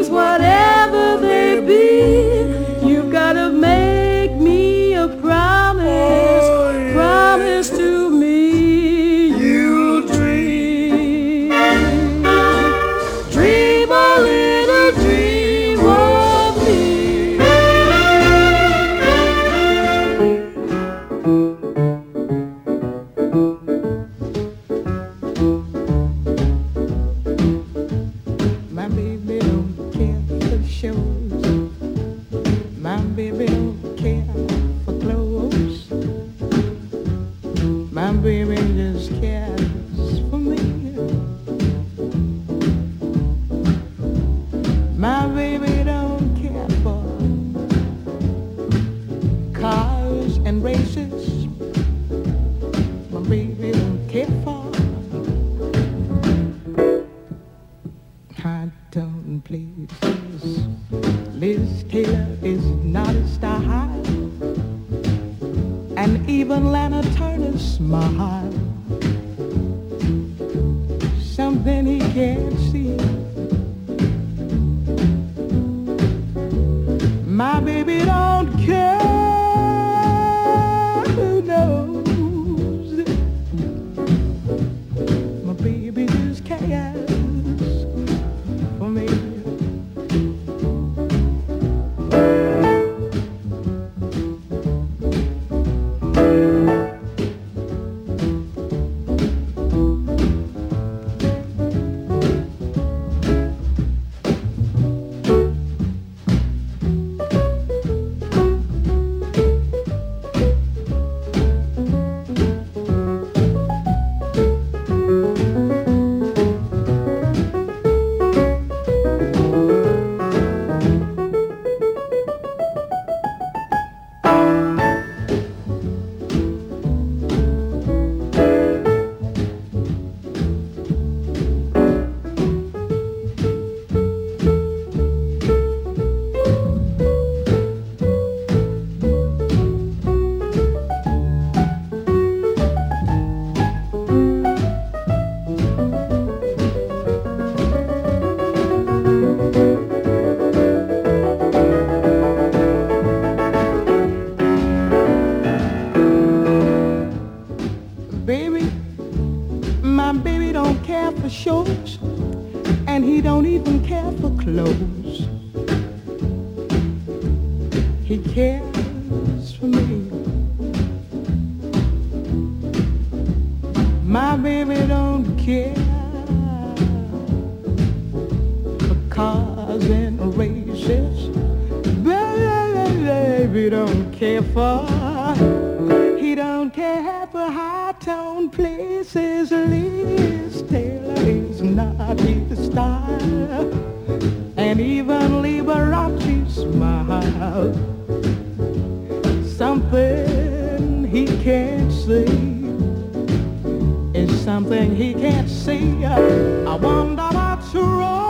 秀 he can't see is something he can't see. I wonder what's wrong.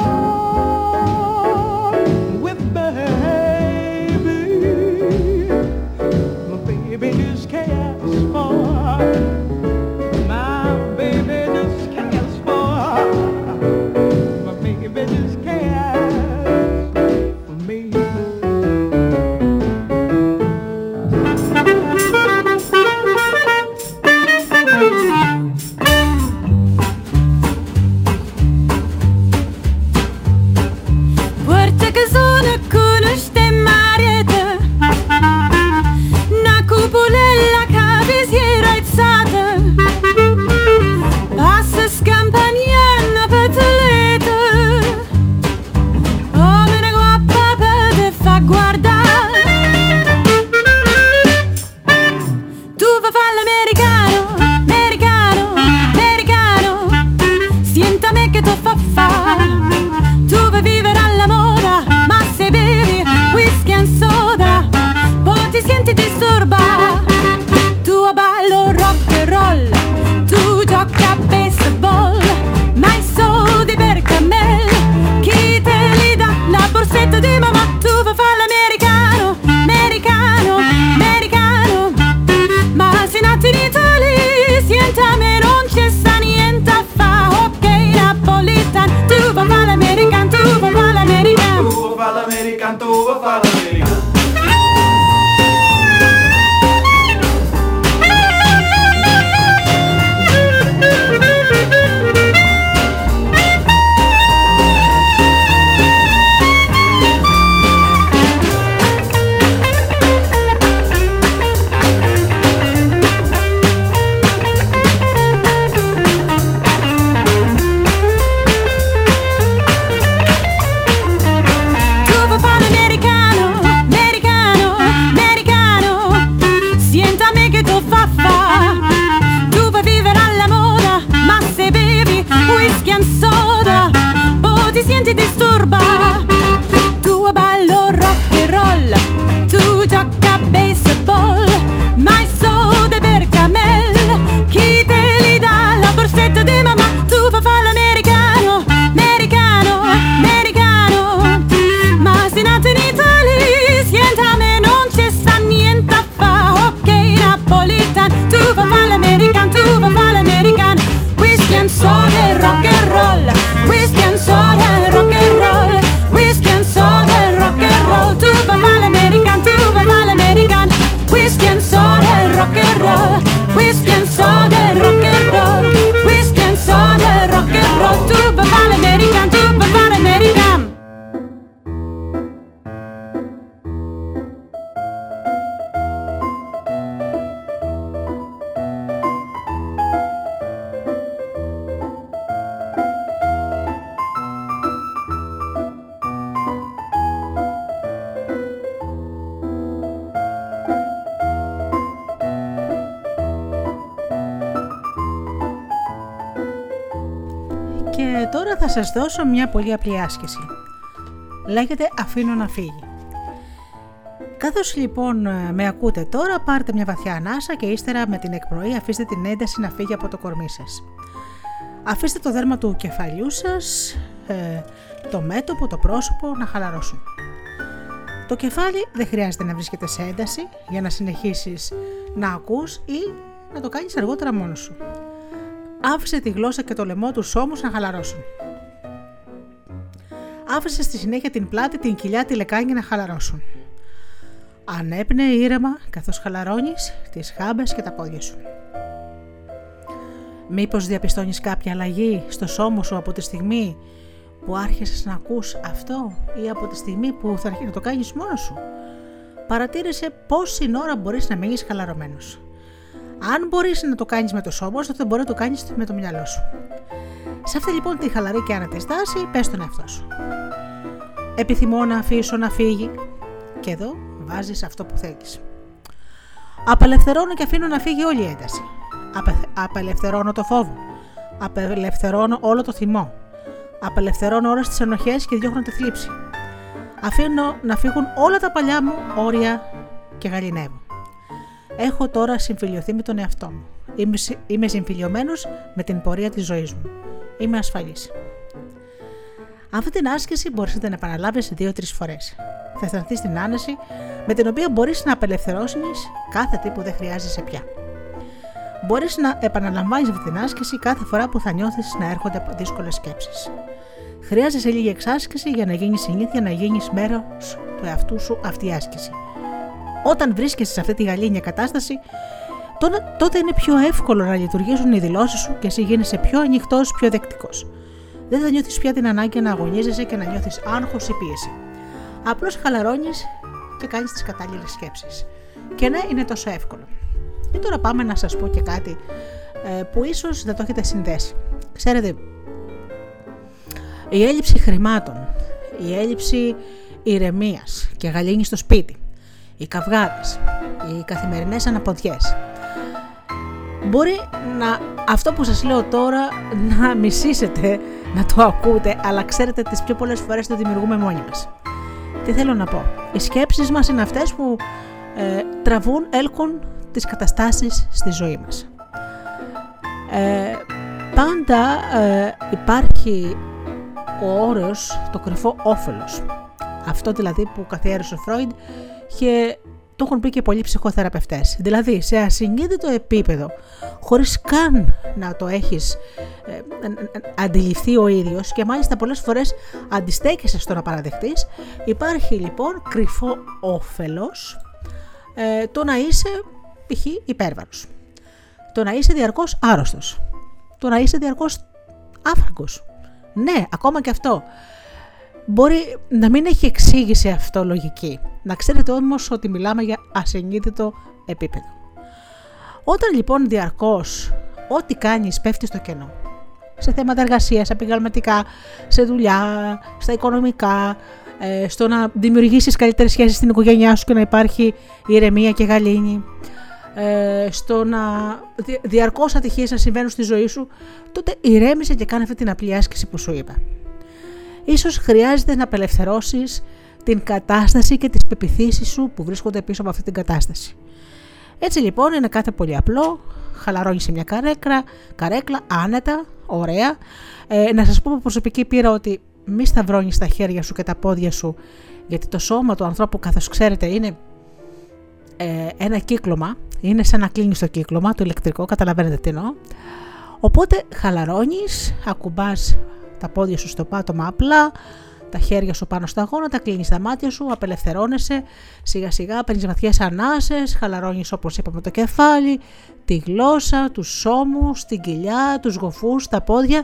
Τώρα θα σας δώσω μια πολύ απλή άσκηση. Λέγεται αφήνω να φύγει. Καθώς λοιπόν ε, με ακούτε τώρα, πάρτε μια βαθιά ανάσα και ύστερα με την εκπνοή αφήστε την ένταση να φύγει από το κορμί σας. Αφήστε το δέρμα του κεφαλιού σας, ε, το μέτωπο, το πρόσωπο να χαλαρώσουν. Το κεφάλι δεν χρειάζεται να βρίσκεται σε ένταση για να συνεχίσεις να ακούς ή να το κάνεις αργότερα μόνος σου. Άφησε τη γλώσσα και το λαιμό τους ώμους να χαλαρώσουν. Άφησε στη συνέχεια την πλάτη, την κοιλιά, τη λεκάνη να χαλαρώσουν. Ανέπνε ήρεμα καθώς χαλαρώνεις τις χάμπες και τα πόδια σου. Μήπως διαπιστώνεις κάποια αλλαγή στο σώμα σου από τη στιγμή που άρχισες να ακούς αυτό ή από τη στιγμή που θα αρχίσεις να το κάνεις μόνος σου; Παρατήρησε πόση ώρα μπορείς να μείνεις χαλαρωμένος. Αν μπορείς να το κάνεις με το σώμα σου, τότε μπορεί να το κάνεις με το μυαλό σου. Σε αυτή λοιπόν τη χαλαρή και άνετη στάση, πες τον εαυτό σου. Επιθυμώ να αφήσω να φύγει. Και εδώ βάζεις αυτό που θέλεις. Απελευθερώνω και αφήνω να φύγει όλη η ένταση. Απε, απελευθερώνω το φόβο. Απελευθερώνω όλο το θυμό. Απελευθερώνω όλες τις ενοχές και διώχνω τη θλίψη. Αφήνω να φύγουν όλα τα παλιά μου όρια και γαλινεύω. Έχω τώρα συμφιλειωθεί με τον εαυτό μου. Είμαι, είμαι συμφιλειωμένος με την πορεία της ζωής μου. Είμαι ασφαλής. Αυτή την άσκηση μπορείς να την επαναλάβεις δύο-τρεις φορές. Θα αισθανθείς την άνεση με την οποία μπορείς να απελευθερώσεις κάθε τι που δεν χρειάζεσαι πια. Μπορείς να επαναλαμβάνεις αυτή την άσκηση κάθε φορά που θα νιώθεις να έρχονται δύσκολες σκέψεις. Χρειάζεσαι λίγη εξάσκηση για να γίνεις συνήθεια να γίνεις μέρος του εαυτού σου αυτή η άσκηση. Όταν βρίσκεσαι σε αυτή τη γαλήνια κατάσταση, τότε είναι πιο εύκολο να λειτουργήσουν οι δηλώσεις σου και εσύ γίνεσαι πιο ανοιχτός, πιο δεκτικός. Δεν θα νιώθεις πια την ανάγκη να αγωνίζεσαι και να νιώθεις άγχος ή πίεση. Απλώς χαλαρώνεις και κάνεις τις κατάλληλες σκέψεις. Και ναι, είναι τόσο εύκολο. Και τώρα πάμε να σας πω και κάτι ε, που ίσως δεν το έχετε συνδέσει. Ξέρετε, η έλλειψη χρημάτων, η έλλειψη ηρεμίας και γαλήνης στο σπίτι, οι καυγάδες, οι καθημερινές αναποδιές. Μπορεί να αυτό που σας λέω τώρα να μισήσετε να το ακούτε, αλλά ξέρετε τις πιο πολλές φορές το δημιουργούμε μόνοι μας. Τι θέλω να πω; Οι σκέψεις μας είναι αυτές που ε, τραβούν, έλκουν τις καταστάσεις στη ζωή μας. Ε, πάντα ε, υπάρχει ο όρος, το κρυφό όφελος. Αυτό δηλαδή που καθιέρωσε ο Φρόιντ και το έχουν πει και πολλοί ψυχοθεραπευτές. Δηλαδή σε ασυνείδητο επίπεδο, χωρίς καν να το έχεις ε, αντιληφθεί ο ίδιος και μάλιστα πολλές φορές αντιστέκεσαι στο να παραδεχτείς, υπάρχει λοιπόν κρυφό όφελος ε, το να είσαι π.χ. υπέρβαρος. Το να είσαι διαρκώς άρρωστος. Το να είσαι διαρκώς άφραγκος. Ναι, ακόμα και αυτό. Μπορεί να μην έχει εξήγηση αυτό λογική. Να ξέρετε όμως ότι μιλάμε για ασυνείδητο επίπεδο. Όταν λοιπόν διαρκώς ό,τι κάνεις πέφτει στο κενό, σε θέματα εργασίας, επιγραμματικά, σε δουλειά, στα οικονομικά, ε, στο να δημιουργήσεις καλύτερες σχέσεις στην οικογένειά σου και να υπάρχει ηρεμία και γαλήνη, ε, στο να διαρκώς ατυχίες να συμβαίνουν στη ζωή σου, τότε ηρέμησε και κάνε αυτή την απλή άσκηση που σου είπα. Ίσως χρειάζεται να απελευθερώσεις την κατάσταση και τις πεπιθήσεις σου που βρίσκονται πίσω από αυτή την κατάσταση. Έτσι λοιπόν είναι κάτι πολύ απλό, χαλαρώνεις σε μια καρέκλα, καρέκλα άνετα, ωραία. Ε, να σας πω από προσωπική πείρα ότι μη σταυρώνεις τα χέρια σου και τα πόδια σου γιατί το σώμα του ανθρώπου καθώς ξέρετε είναι ε, ένα κύκλωμα, είναι σαν να κλείνεις το κύκλωμα, το ηλεκτρικό, καταλαβαίνετε τι εννοώ. Οπότε χαλαρώνεις, ακουμπάς τα πόδια σου στο πάτωμα απλά, τα χέρια σου πάνω στα γόνατα, κλείνεις τα μάτια σου, απελευθερώνεσαι, σιγά σιγά παίρνεις βαθιές ανάσες, χαλαρώνεις όπως είπαμε το κεφάλι, τη γλώσσα, τους ώμους, την κοιλιά, τους γοφούς, τα πόδια.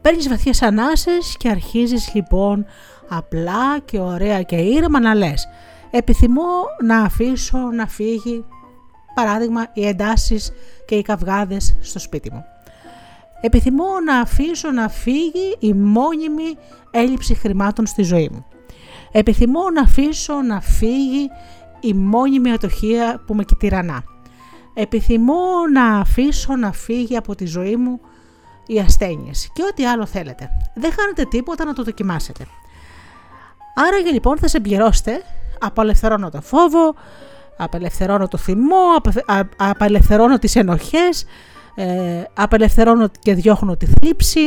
Παίρνεις βαθιές ανάσες και αρχίζεις λοιπόν απλά και ωραία και ήρεμα να λες επιθυμώ να αφήσω να φύγει παράδειγμα οι εντάσεις και οι καυγάδες στο σπίτι μου. Επιθυμώ να αφήσω να φύγει η μόνιμη έλλειψη χρημάτων στη ζωή μου. Επιθυμώ να αφήσω να φύγει η μόνιμη ατοχία που με τυραννά. Επιθυμώ να αφήσω να φύγει από τη ζωή μου οι ασθένειες και ό,τι άλλο θέλετε. Δεν χάνετε τίποτα να το δοκιμάσετε. Άρα και λοιπόν θα σε εμπληρώσετε, απελευθερώνω το φόβο, απελευθερώνω το θυμό, απε- α- απελευθερώνω τις ενοχές, ε, απελευθερώνω και διώχνω τη θλίψη,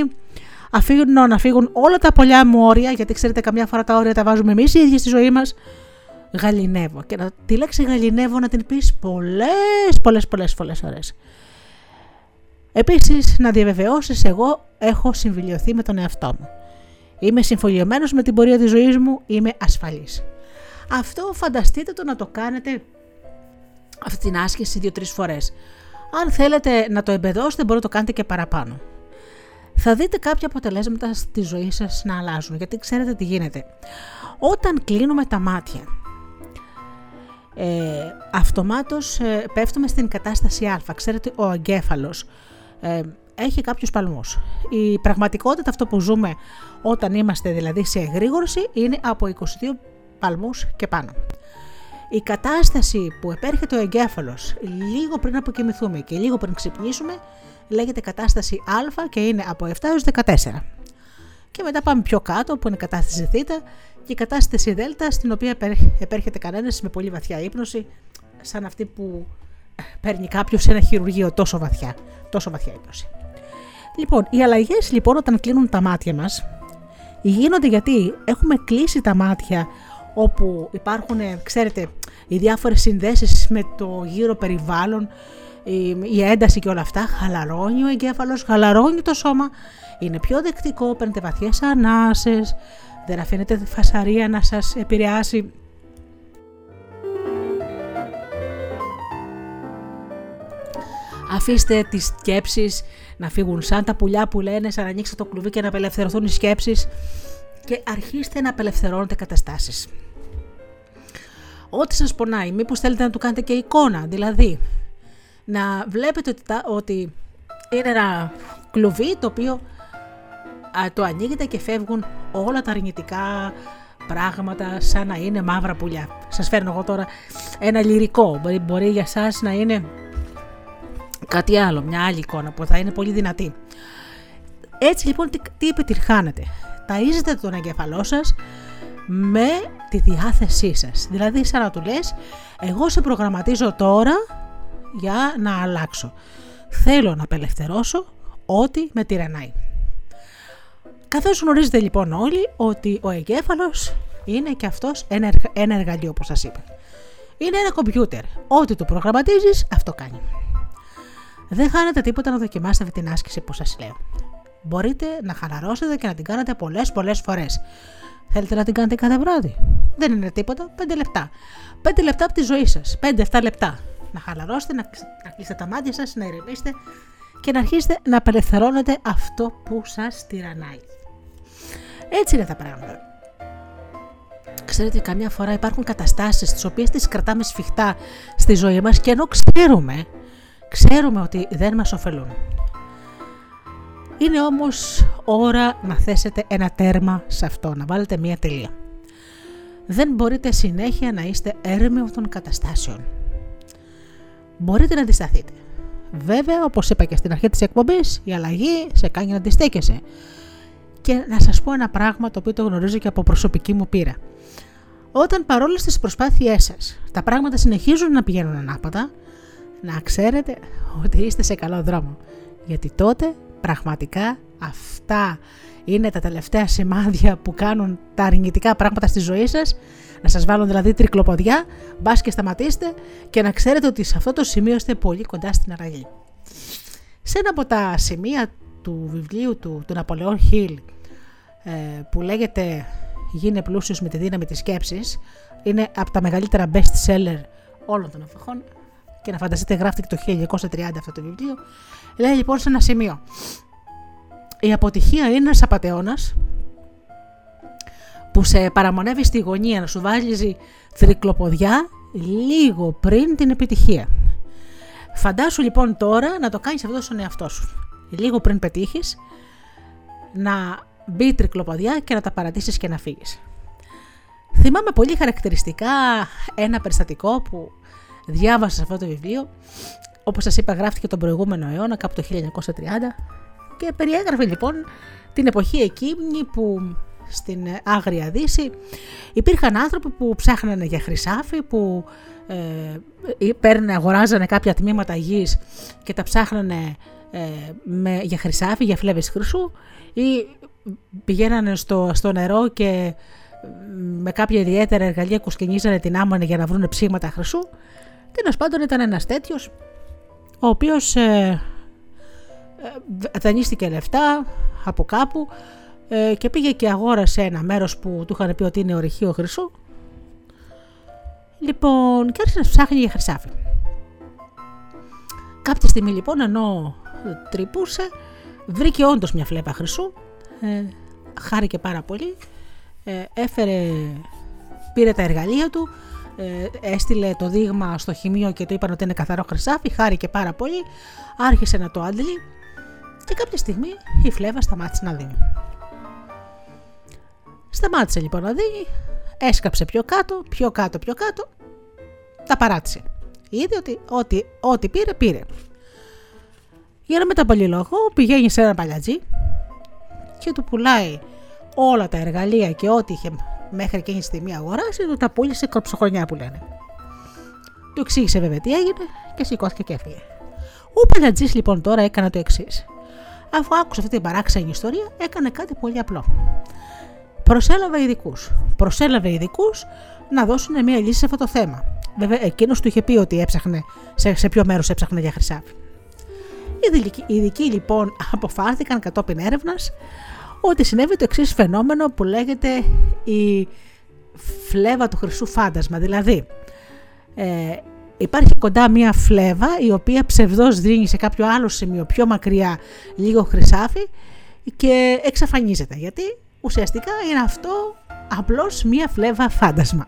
αφήνω να φύγουν όλα τα πολλιά μου όρια, γιατί ξέρετε καμιά φορά τα όρια τα βάζουμε εμείς οι ίδιοι στη ζωή μας, γαλινεύω. Και να, τη λέξη γαλινεύω να την πεις πολλές, πολλές, πολλές, πολλές ώρες. Επίσης, να διαβεβαιώσεις εγώ έχω συμβιλιωθεί με τον εαυτό μου. Είμαι συμφωλιωμένος με την πορεία της ζωής μου, είμαι ασφαλής. Αυτό φανταστείτε το να το κάνετε αυτή την άσκηση δύο-τρεις φορές. Αν θέλετε να το εμπεδώσετε μπορείτε να το κάνετε και παραπάνω. Θα δείτε κάποια αποτελέσματα στη ζωή σας να αλλάζουν, γιατί ξέρετε τι γίνεται. Όταν κλείνουμε τα μάτια, ε, αυτομάτως ε, πέφτουμε στην κατάσταση α. Ξέρετε, ο εγκέφαλος ε, έχει κάποιους παλμούς. Η πραγματικότητα αυτό που ζούμε όταν είμαστε δηλαδή σε εγρήγορση είναι από 22 παλμούς και πάνω. Η κατάσταση που επέρχεται ο εγκέφαλος λίγο πριν αποκοιμηθούμε και λίγο πριν ξυπνήσουμε λέγεται κατάσταση α και είναι από 7 έως 14. Και μετά πάμε πιο κάτω που είναι η κατάσταση Θ και η κατάσταση Δ στην οποία επέρ- επέρχεται κανένας με πολύ βαθιά ύπνωση σαν αυτή που παίρνει κάποιος σε ένα χειρουργείο τόσο βαθιά, τόσο βαθιά ύπνωση. Λοιπόν, οι αλλαγές λοιπόν όταν κλείνουν τα μάτια μας γίνονται γιατί έχουμε κλείσει τα μάτια όπου υπάρχουν, ε, ξέρετε, οι διάφορες συνδέσεις με το γύρο περιβάλλον, η, η ένταση και όλα αυτά, χαλαρώνει ο εγκέφαλος, χαλαρώνει το σώμα, είναι πιο δεκτικό, παίρνετε βαθιές ανάσες, δεν αφήνετε τη φασαρία να σας επηρεάσει Αφήστε τις σκέψεις να φύγουν σαν τα πουλιά που λένε, σαν να ανοίξετε το κλουβί και να απελευθερωθούν οι σκέψεις και αρχίστε να απελευθερώνετε καταστάσεις. Ό,τι σας πονάει, μήπως θέλετε να του κάνετε και εικόνα, δηλαδή να βλέπετε ότι, τα- ότι είναι ένα κλουβί το οποίο α, το ανοίγετε και φεύγουν όλα τα αρνητικά πράγματα σαν να είναι μαύρα πουλιά. Σας φέρνω εγώ τώρα ένα λυρικό, μπορεί, μπορεί για σας να είναι κάτι άλλο, μια άλλη εικόνα που θα είναι πολύ δυνατή. Έτσι λοιπόν τι, τι επιτυγχάνετε; Ταΐζετε τον εγκεφαλό σας με τη διάθεσή σας. Δηλαδή σαν να του λες εγώ σε προγραμματίζω τώρα για να αλλάξω. Θέλω να απελευθερώσω ό,τι με τυραννάει. Καθώς γνωρίζετε λοιπόν όλοι ότι ο εγκέφαλος είναι και αυτός ένα, εργα- ένα εργαλείο όπως σας είπα. Είναι ένα κομπιούτερ. Ό,τι το προγραμματίζεις αυτό κάνει. Δεν χάνετε τίποτα να δοκιμάσετε αυτή την άσκηση που σας λέω. Μπορείτε να χαλαρώσετε και να την κάνετε πολλές πολλές φορές. Θέλετε να την κάνετε κάθε βράδυ; Δεν είναι τίποτα, 5 λεπτά. 5 λεπτά από τη ζωή σας, 5-7 λεπτά. Να χαλαρώσετε, να, ξ- να κλείσετε τα μάτια σας, να ηρεμήσετε και να αρχίσετε να απελευθερώνετε αυτό που σας τυραννάει. Έτσι είναι τα πράγματα. Ξέρετε, καμιά φορά υπάρχουν καταστάσεις τις οποίες τις κρατάμε σφιχτά στη ζωή μας και ενώ ξέρουμε, ξέρουμε ότι δεν μας ωφελούν. Είναι όμως ώρα να θέσετε ένα τέρμα σε αυτό, να βάλετε μία τελεία. Δεν μπορείτε συνέχεια να είστε έρμεο των καταστάσεων. Μπορείτε να αντισταθείτε. Βέβαια, όπως είπα και στην αρχή της εκπομπής, η αλλαγή σε κάνει να αντιστέκεσαι. Και να σας πω ένα πράγμα το οποίο το γνωρίζω και από προσωπική μου πείρα. Όταν παρόλες τις προσπάθειές σας τα πράγματα συνεχίζουν να πηγαίνουν ανάποδα, να ξέρετε ότι είστε σε καλό δρόμο. Γιατί τότε πραγματικά αυτά είναι τα τελευταία σημάδια που κάνουν τα αρνητικά πράγματα στη ζωή σας, να σας βάλουν δηλαδή τρικλοποδιά, μπας και σταματήστε και να ξέρετε ότι σε αυτό το σημείο είστε πολύ κοντά στην αραγή. Σε ένα από τα σημεία του βιβλίου του, του Ναπολεόν Χιλ ε, που λέγεται «Γίνε πλούσιος με τη δύναμη της σκέψης» είναι από τα μεγαλύτερα best seller όλων των εποχών. Και να φανταστείτε γράφτηκε το 1930 αυτό το βιβλίο λέει λοιπόν σε ένα σημείο η αποτυχία είναι ένας απατεώνας που σε παραμονεύει στη γωνία να σου βάζεις τρικλοποδιά λίγο πριν την επιτυχία. Φαντάσου λοιπόν τώρα να το κάνεις αυτό στον εαυτό σου. Λίγο πριν πετύχεις, να μπει τρικλοποδιά και να τα παρατήσεις και να φύγεις. Θυμάμαι πολύ χαρακτηριστικά ένα περιστατικό που διάβασα σε αυτό το βιβλίο. Όπως σας είπα γράφτηκε τον προηγούμενο αιώνα, κάπου το 1930 Και περιέγραφε λοιπόν την εποχή εκείνη που στην Άγρια Δύση υπήρχαν άνθρωποι που ψάχνανε για χρυσάφι, που ε, παίρνε, αγοράζανε κάποια τμήματα γης και τα ψάχνανε ε, με, για χρυσάφι, για φλέβες χρυσού ή πηγαίνανε στο, στο νερό και με κάποια ιδιαίτερα εργαλεία κουσκενίζανε την άμμονη για να βρουν ψήγματα χρυσού. Τέλος πάντων ήταν ένας τέτοιος ο οποίος ε, ε, δανείστηκε λεφτά από κάπου ε, και πήγε και αγόρασε ένα μέρος που του είχαν πει ότι είναι ορυχείο χρυσού. Λοιπόν, και άρχισε να ψάχνει για χρυσάφι. Κάποια στιγμή λοιπόν ενώ τρυπούσε βρήκε όντως μια φλέπα χρυσού, ε, χάρηκε πάρα πολύ, ε, έφερε, πήρε τα εργαλεία του, ε, έστειλε το δείγμα στο χημείο και του είπαν ότι είναι καθαρό χρυσάφι, χάρηκε πάρα πολύ, άρχισε να το αντλεί και κάποια στιγμή η φλέβα σταμάτησε να δίνει. Σταμάτησε λοιπόν να δίνει, έσκαψε πιο κάτω, πιο κάτω, πιο κάτω, τα παράτησε. Είδε ότι ό,τι, ό,τι πήρε, πήρε. Για να μετά πολύ λόγο πηγαίνει σε ένα παλιατζή και του πουλάει όλα τα εργαλεία και ό,τι είχε μέχρι εκείνη τη στιγμή αγοράσει, του τα πούλησε κροψοχρονιά που λένε. Του εξήγησε βέβαια τι έγινε και σηκώθηκε και έφυγε. Ο παλιατζή λοιπόν τώρα έκανε το εξής. Αφού άκουσε αυτή την παράξενη ιστορία, έκανε κάτι πολύ απλό. Προσέλαβε ειδικούς. Προσέλαβε ειδικούς να δώσουν μια λύση σε αυτό το θέμα. Βέβαια, εκείνος του είχε πει ότι έψαχνε, σε, σε ποιο μέρος έψαχνε για χρυσάφι. Οι ειδικοί λοιπόν αποφάθηκαν κατόπιν έρευνας ότι συνέβη το εξής φαινόμενο που λέγεται η φλέβα του χρυσού φάντασμα. Δηλαδή, ε, υπάρχει κοντά μία φλέβα η οποία ψευδώς δίνει σε κάποιο άλλο σημείο πιο μακριά λίγο χρυσάφι και εξαφανίζεται. Γιατί ουσιαστικά είναι αυτό απλώς μία φλέβα φάντασμα.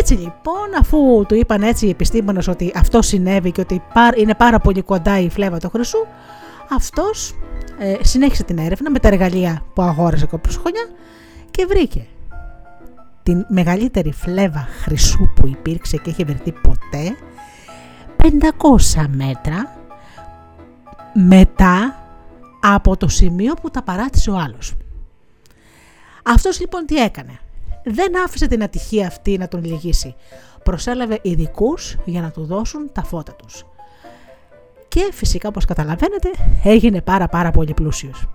Έτσι λοιπόν, αφού του είπαν έτσι οι επιστήμονες ότι αυτό συνέβη και ότι είναι πάρα πολύ κοντά η φλέβα του χρυσού, αυτός ε, συνέχισε την έρευνα με τα εργαλεία που αγόρασε χρονιά και βρήκε την μεγαλύτερη φλέβα χρυσού που υπήρξε και είχε βρεθεί ποτέ 500 μέτρα μετά από το σημείο που τα παράτησε ο άλλος. Αυτός λοιπόν τι έκανε; Δεν άφησε την ατυχία αυτή να τον λυγίσει. Προσέλαβε ειδικούς για να του δώσουν τα φώτα τους και φυσικά όπως καταλαβαίνετε έγινε πάρα πάρα πολύ πλούσιος.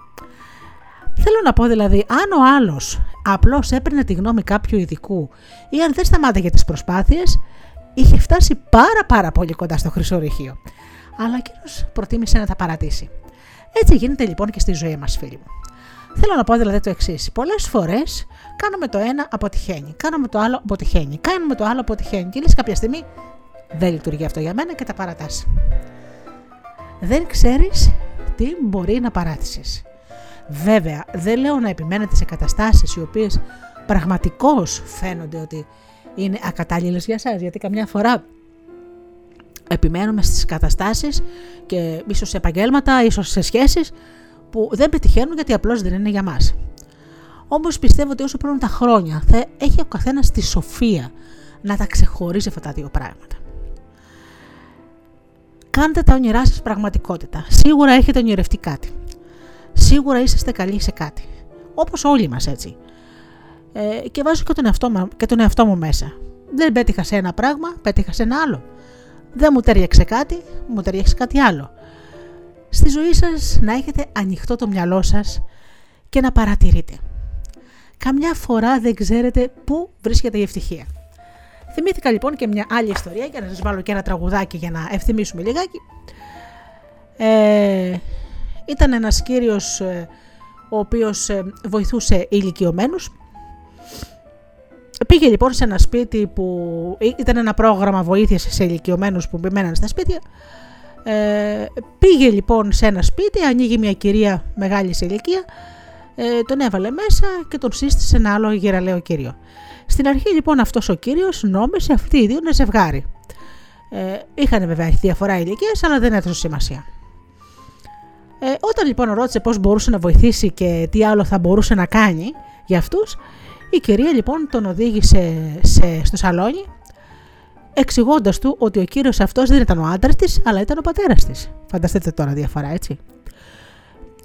Θέλω να πω δηλαδή, αν ο άλλος απλώς έπαιρνε τη γνώμη κάποιου ειδικού ή αν δεν σταμάταγε τις προσπάθειες, είχε φτάσει πάρα πάρα πολύ κοντά στο χρυσό ρηχείο. Αλλά ο προτίμησε να τα παρατήσει. Έτσι γίνεται λοιπόν και στη ζωή μας φίλοι μου. Θέλω να πω δηλαδή το εξής. Πολλές φορές κάνουμε το ένα αποτυχαίνει, κάνουμε το άλλο αποτυχαίνει, κάνουμε το άλλο αποτυχαίνει και λες κάποια στιγμή δεν λειτουργεί αυτό για μένα και τα παρατάς δεν ξέρεις τι μπορεί να παράτησες. Βέβαια, δεν λέω να επιμένετε σε καταστάσεις οι οποίες πραγματικώς φαίνονται ότι είναι ακατάλληλες για σας, γιατί καμιά φορά επιμένουμε στις καταστάσεις και ίσως σε επαγγέλματα, ίσως σε σχέσεις που δεν πετυχαίνουν γιατί απλώς δεν είναι για μας. Όμως πιστεύω ότι όσο παίρνουν τα χρόνια θα έχει ο καθένας τη σοφία να τα ξεχωρίζει αυτά τα δύο πράγματα. Κάντε τα όνειρά σας πραγματικότητα. Σίγουρα έχετε ονειρευτεί κάτι. Σίγουρα είσαστε καλοί σε κάτι. Όπως όλοι μας έτσι. Ε, και βάζω και τον, εαυτό, και τον εαυτό μου μέσα. Δεν πέτυχα σε ένα πράγμα, πέτυχα σε ένα άλλο. Δεν μου τέριαξε κάτι, μου ταιριάξε κάτι άλλο. Στη ζωή σας να έχετε ανοιχτό το μυαλό σας και να παρατηρείτε. Καμιά φορά δεν ξέρετε πού βρίσκεται η ευτυχία. Θυμήθηκα λοιπόν και μια άλλη ιστορία για να σας βάλω και ένα τραγουδάκι για να ευθυμίσουμε λιγάκι. Ε, ήταν ένας κύριος ε, ο οποίος ε, βοηθούσε ηλικιωμένους. Πήγε λοιπόν σε ένα σπίτι που ήταν ένα πρόγραμμα βοήθειας σε ηλικιωμένους που μέναν στα σπίτια. Ε, πήγε λοιπόν σε ένα σπίτι, ανοίγει μια κυρία μεγάλης σε ηλικία, ε, τον έβαλε μέσα και τον σύστησε ένα άλλο γεραλαίο κύριο. Στην αρχή λοιπόν αυτός ο κύριος νόμισε αυτοί οι δύο να ζευγάρι. Ε, είχαν βέβαια διαφορά ηλικίας, αλλά δεν έδωσε σημασία. Ε, όταν λοιπόν ρώτησε πώς μπορούσε να βοηθήσει και τι άλλο θα μπορούσε να κάνει για αυτούς, η κυρία λοιπόν τον οδήγησε σε, στο σαλόνι, εξηγώντας του ότι ο κύριος αυτός δεν ήταν ο άντρας της, αλλά ήταν ο πατέρας της. Φανταστείτε τώρα διαφορά, έτσι.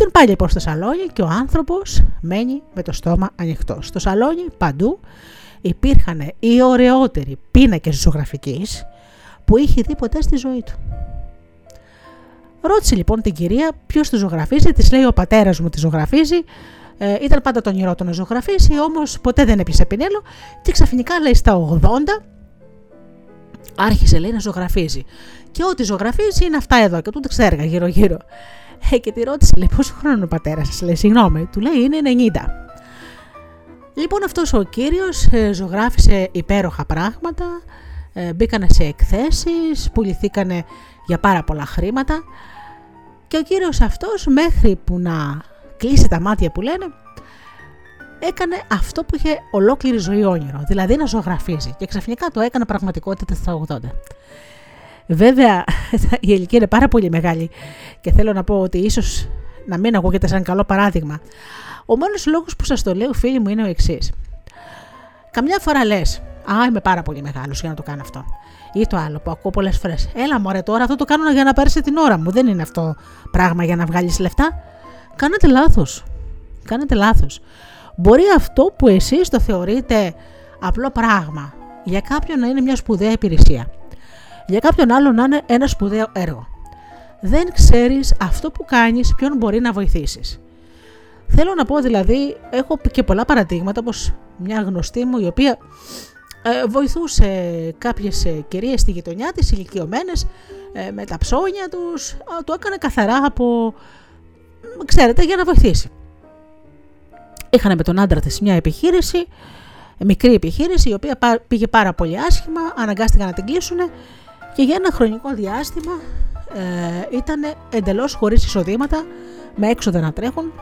Τον πάει λοιπόν στο σαλόνι και ο άνθρωπος μένει με το στόμα ανοιχτό. Στο σαλόνι παντού υπήρχαν οι ωραιότεροι πίνακες ζωγραφικής που είχε δει ποτέ στη ζωή του. Ρώτησε λοιπόν την κυρία ποιος τη ζωγραφίζει, της λέει ο πατέρας μου τη ζωγραφίζει. Ε, ήταν πάντα τον όνειρό του να ζωγραφίσει, όμως ποτέ δεν έπιασε πινέλο και ξαφνικά λέει στα 80 άρχισε λέει να ζωγραφίζει. Και ό,τι ζωγραφίζει είναι αυτά εδώ και του ξέρει γύρω-γύρω. Ε, και τη ρώτησε, λέει, πόσο χρόνο είναι ο πατέρα σας, λέει, συγγνώμη, του λέει είναι 90. Λοιπόν, αυτός ο κύριος ε, ζωγράφησε υπέροχα πράγματα, ε, μπήκανε σε εκθέσεις, πουληθήκανε για πάρα πολλά χρήματα και ο κύριος αυτός μέχρι που να κλείσει τα μάτια που λένε έκανε αυτό που είχε ολόκληρη ζωή όνειρο, δηλαδή να ζωγραφίζει και ξαφνικά το έκανε πραγματικότητα στα 80. Βέβαια η ηλικία είναι πάρα πολύ μεγάλη και θέλω να πω ότι ίσως να μην ακούγεται σαν καλό παράδειγμα. Ο μόνος λόγος που σας το λέω φίλοι μου είναι ο εξής. Καμιά φορά λες, Α, είμαι πάρα πολύ μεγάλος για να το κάνω αυτό. Ή το άλλο που ακούω πολλές φορές. Έλα, μωρέ, τώρα αυτό το κάνω για να πάρει την ώρα μου. Δεν είναι αυτό πράγμα για να βγάλεις λεφτά. Κάνετε λάθος. Κάνετε λάθος. Μπορεί αυτό που εσείς το θεωρείτε απλό πράγμα για κάποιον να είναι μια σπουδαία υπηρεσία. Για κάποιον άλλο να είναι ένα σπουδαίο έργο. Δεν ξέρεις αυτό που κάνεις ποιον μπορεί να βοηθήσεις. Θέλω να πω δηλαδή, έχω και πολλά παραδείγματα όπως μια γνωστή μου η οποία ε, βοηθούσε κάποιες ε, κυρίες στη γειτονιά της, ηλικιωμένες ε, με τα ψώνια τους, το έκανε καθαρά από, ξέρετε, για να βοηθήσει. Είχαν με τον άντρα της μια επιχείρηση, μικρή επιχείρηση, η οποία πήγε πάρα πολύ άσχημα, αναγκάστηκαν να την κλείσουν και για ένα χρονικό διάστημα ε, ήταν εντελώς χωρίς εισοδήματα, με έξοδα να τρέχουν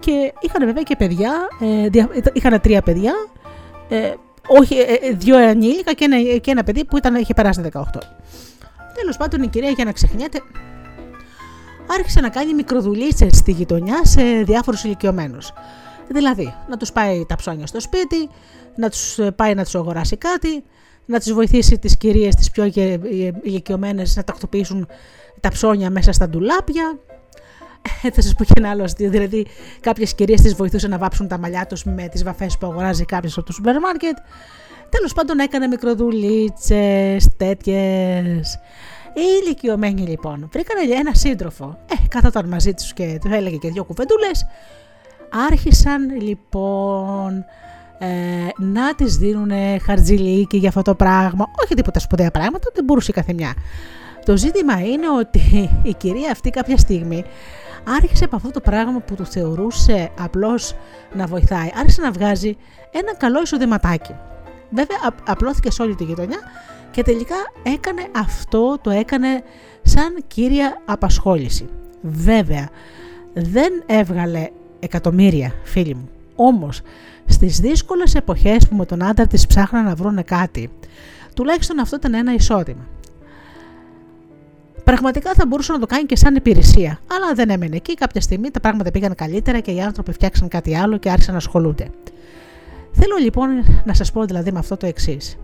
και είχαν βέβαια και παιδιά, ε, είχαν τρία παιδιά ε, όχι, ε, ε, δύο ενήλικα και ένα, και ένα παιδί που ήταν, είχε περάσει 18. Τέλος πάντων, η κυρία για να ξεχνιέται άρχισε να κάνει μικροδουλίτσε στη γειτονιά σε διάφορους ηλικιωμένους. Δηλαδή, να τους πάει τα ψώνια στο σπίτι, να τους ε, πάει να τους αγοράσει κάτι, να του βοηθήσει τις κυρίες τις πιο ηλικιωμένε να τακτοποιήσουν τα ψώνια μέσα στα ντουλάπια, ε, θα σα πω και ένα άλλο αστείο. Δηλαδή, κάποιες κυρίες τις βοηθούσαν να βάψουν τα μαλλιά τους με τις βαφές που αγοράζει κάποιος από το σούπερ μάρκετ. Τέλος πάντων, έκανε μικροδουλίτσες, τέτοιες. Οι ηλικιωμένοι λοιπόν βρήκανε ένα σύντροφο. Ε, κάθονταν μαζί τους και του έλεγε και δύο κουβεντούλες. Άρχισαν λοιπόν ε, να τις δίνουν χαρτζιλίκι για αυτό το πράγμα. Όχι τίποτα σπουδαία πράγματα, δεν μπορούσε η καθεμιά. Το ζήτημα είναι ότι η κυρία αυτή κάποια στιγμή άρχισε από αυτό το πράγμα που του θεωρούσε απλώς να βοηθάει, άρχισε να βγάζει ένα καλό εισοδηματάκι. Βέβαια απλώθηκε σε όλη τη γειτονιά και τελικά έκανε αυτό, το έκανε σαν κύρια απασχόληση. Βέβαια δεν έβγαλε εκατομμύρια φίλοι μου, όμως στις δύσκολες εποχές που με τον άντρα της ψάχναν να βρουν κάτι, τουλάχιστον αυτό ήταν ένα εισόδημα. Πραγματικά θα μπορούσε να το κάνει και σαν υπηρεσία, αλλά δεν έμενε εκεί. Κάποια στιγμή τα πράγματα πήγαν καλύτερα και οι άνθρωποι φτιάξαν κάτι άλλο και άρχισαν να ασχολούνται. Θέλω λοιπόν να σας πω δηλαδή με αυτό το εξής.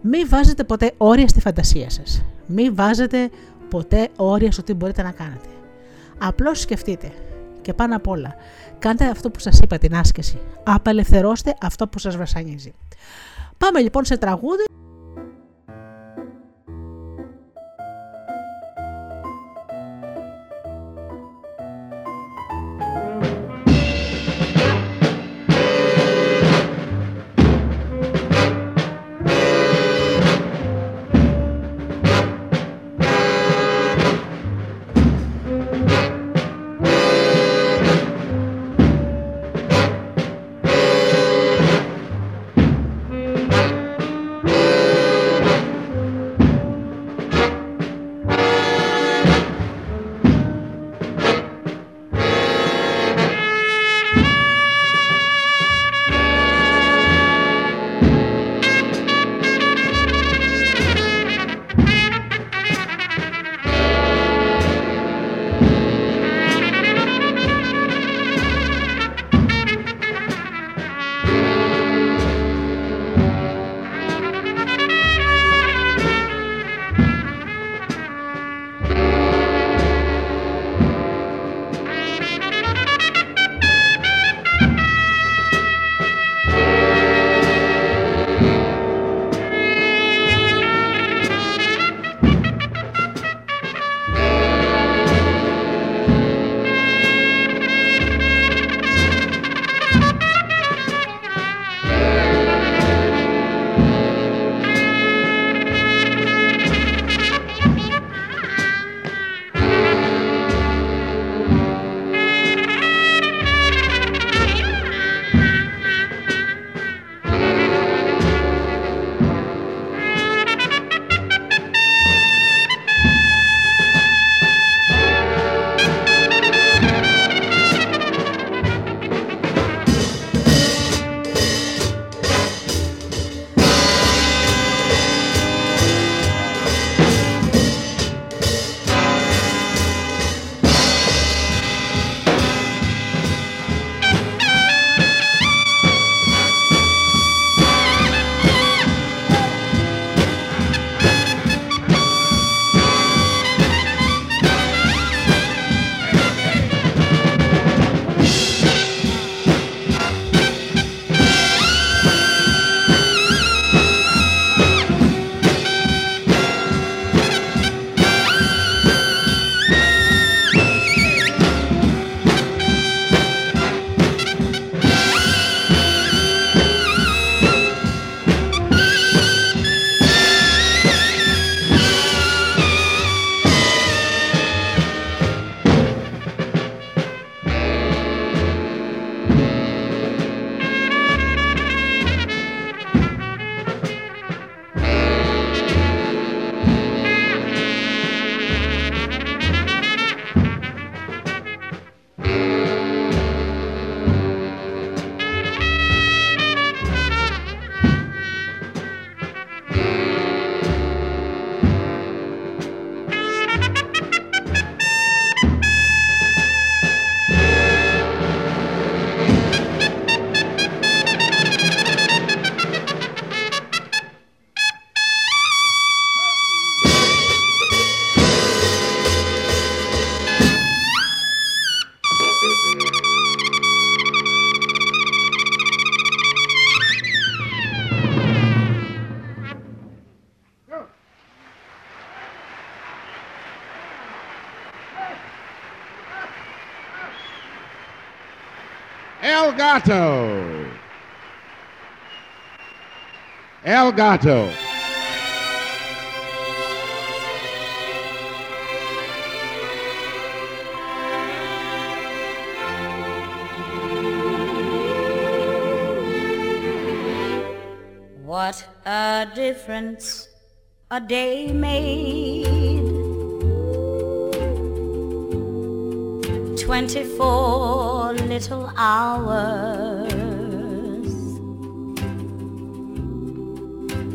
Μην βάζετε ποτέ όρια στη φαντασία σας. Μην βάζετε ποτέ όρια στο τι μπορείτε να κάνετε. Απλώς σκεφτείτε και πάνω απ' όλα, κάντε αυτό που σας είπα την άσκηση. Απελευθερώστε αυτό που σας βασανίζει. Πάμε λοιπόν σε τραγούδι. Gato. El Gato. What a difference a day made. Twenty-four little hours.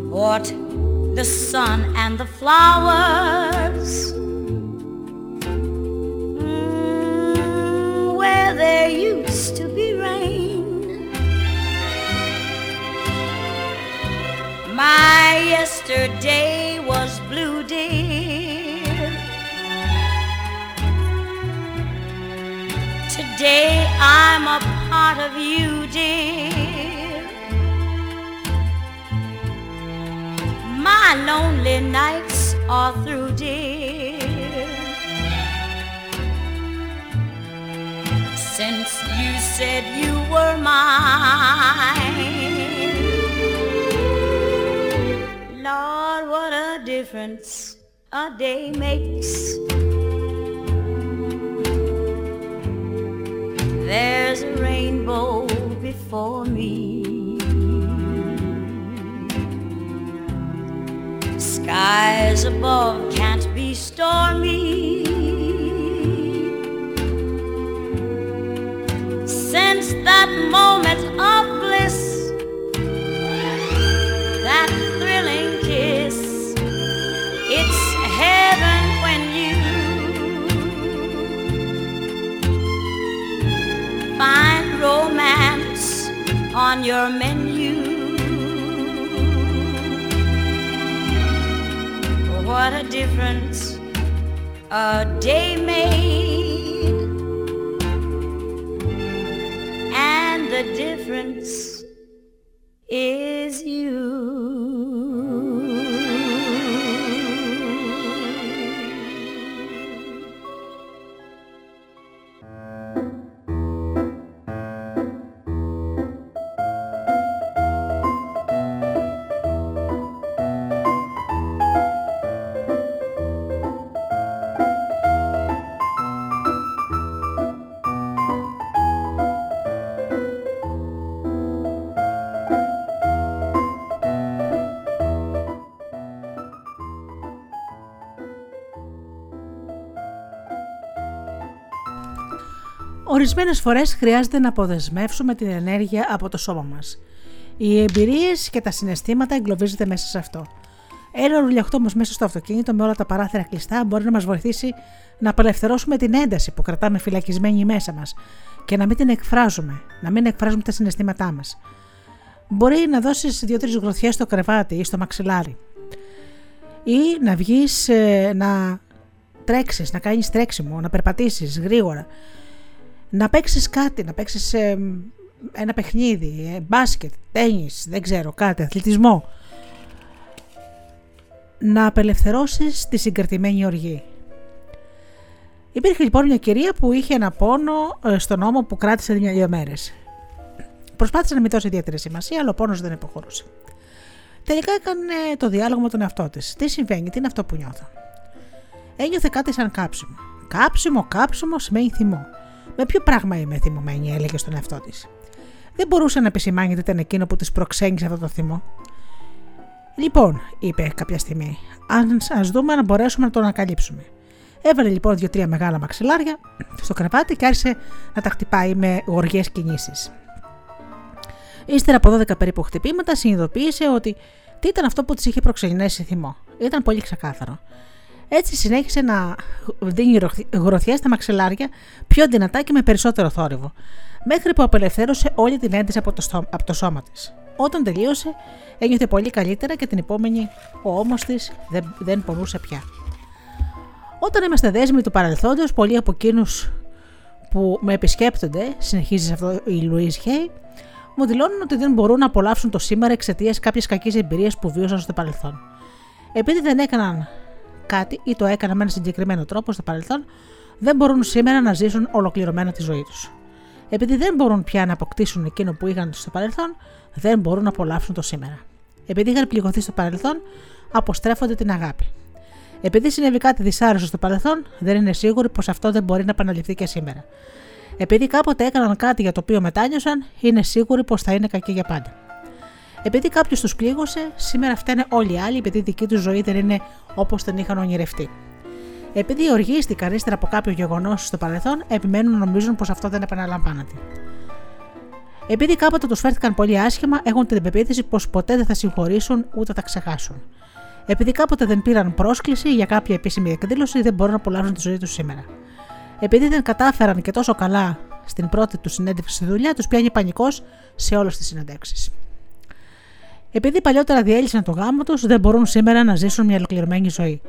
What the sun and the flowers. Nights are through, dear. Since you said you were mine. Lord, what a difference a day makes. There's a rainbow before Skies above can't be stormy. Since that moment of bliss, that thrilling kiss. It's heaven when you find romance on your menu. Difference a day made, Ορισμένες φορές χρειάζεται να αποδεσμεύσουμε την ενέργεια από το σώμα μας. Οι εμπειρίες και τα συναισθήματα εγκλωβίζονται μέσα σε αυτό. Ένα ρουλιαχτό όμως μέσα στο αυτοκίνητο με όλα τα παράθυρα κλειστά μπορεί να μας βοηθήσει να απελευθερώσουμε την ένταση που κρατάμε φυλακισμένη μέσα μας και να μην την εκφράζουμε, να μην εκφράζουμε τα συναισθήματά μας. Μπορεί να δώσεις δύο-τρεις γροθιές στο κρεβάτι ή στο μαξιλάρι. Ή να βγεις να τρέξεις, να κάνεις τρέξιμο, να περπατήσεις γρήγορα. Να παίξεις κάτι, να παίξεις ένα παιχνίδι, ε, μπάσκετ, τένις, δεν ξέρω, κάτι, αθλητισμό. Να απελευθερώσεις τη συγκρατημένη οργή. Υπήρχε λοιπόν μια κυρία που είχε ένα πόνο ε, στον ώμο που κράτησε δύο μέρες. Προσπάθησε να μην δώσει ιδιαίτερη σημασία, αλλά ο πόνος δεν υποχωρούσε. Τελικά έκανε το διάλογο με τον εαυτό της. Τι συμβαίνει, τι είναι αυτό που νιώθω; Ένιωθε κάτι σαν κάψιμο. Κάψιμο, κάψιμο σημαίνει θυμό. Με ποιο πράγμα είμαι θυμωμένη, έλεγε στον εαυτό της. Δεν μπορούσε να επισημάνει τι ήταν εκείνο που της προξένησε αυτό το θυμό. Λοιπόν, είπε κάποια στιγμή, α δούμε να μπορέσουμε να το ανακαλύψουμε. Έβαλε λοιπόν δύο-τρία μεγάλα μαξιλάρια στο κρεβάτι και άρχισε να τα χτυπάει με γοργές κινήσεις. Ύστερα από 12 περίπου χτυπήματα, συνειδητοποίησε ότι τι ήταν αυτό που της είχε προξενήσει θυμό. Ήταν πολύ ξεκάθαρο. Έτσι συνέχισε να δίνει γροθιά στα μαξιλάρια πιο δυνατά και με περισσότερο θόρυβο, μέχρι που απελευθέρωσε όλη την ένταση από το, στό, από το σώμα της. Όταν τελείωσε, ένιωθε πολύ καλύτερα και την επόμενη ο ώμος της δεν, δεν πονούσε πια. Όταν είμαστε δέσμοι του παρελθόντος, πολλοί από εκείνους που με επισκέπτονται, συνεχίζει αυτό η Λουίς Χέι, μου δηλώνουν ότι δεν μπορούν να απολαύσουν το σήμερα εξαιτίας κάποια κακή εμπειρία που βίωσαν στο παρελθόν. Επειδή δεν έκαναν κάτι ή το έκαναν με ένα συγκεκριμένο τρόπο στο παρελθόν, δεν μπορούν σήμερα να ζήσουν ολοκληρωμένα τη ζωή τους. Επειδή δεν μπορούν πια να αποκτήσουν εκείνο που είχαν στο παρελθόν, δεν μπορούν να απολαύσουν το σήμερα. Επειδή είχαν πληγωθεί στο παρελθόν, αποστρέφονται την αγάπη. Επειδή συνέβη κάτι δυσάρεστο στο παρελθόν, δεν είναι σίγουροι πως αυτό δεν μπορεί να επαναληφθεί και σήμερα. Επειδή κάποτε έκαναν κάτι για το οποίο μετάνιωσαν, είναι σίγουροι πως θα είναι κακοί για πάντα. Επειδή κάποιος τους πλήγωσε, σήμερα φταίνε όλοι οι άλλοι, επειδή η δική τους ζωή δεν είναι όπως την είχαν ονειρευτεί. Επειδή οργίστηκαν ύστερα από κάποιο γεγονός στο παρελθόν, επιμένουν να νομίζουν πως αυτό δεν επαναλαμβάνεται. Επειδή κάποτε τους φέρθηκαν πολύ άσχημα, έχουν την πεποίθηση πως ποτέ δεν θα συγχωρήσουν ούτε θα ξεχάσουν. Επειδή κάποτε δεν πήραν πρόσκληση για κάποια επίσημη εκδήλωση, δεν μπορούν να απολαύσουν τη ζωή τους σήμερα. Επειδή δεν κατάφεραν και τόσο καλά στην πρώτη τους συνέντευξη στη δουλειά, τους πιάνει πανικός σε όλες τις συνεντεύξεις. Επειδή παλιότερα διέλυσαν το γάμο τους, δεν μπορούν σήμερα να ζήσουν μια ολοκληρωμένη ζωή.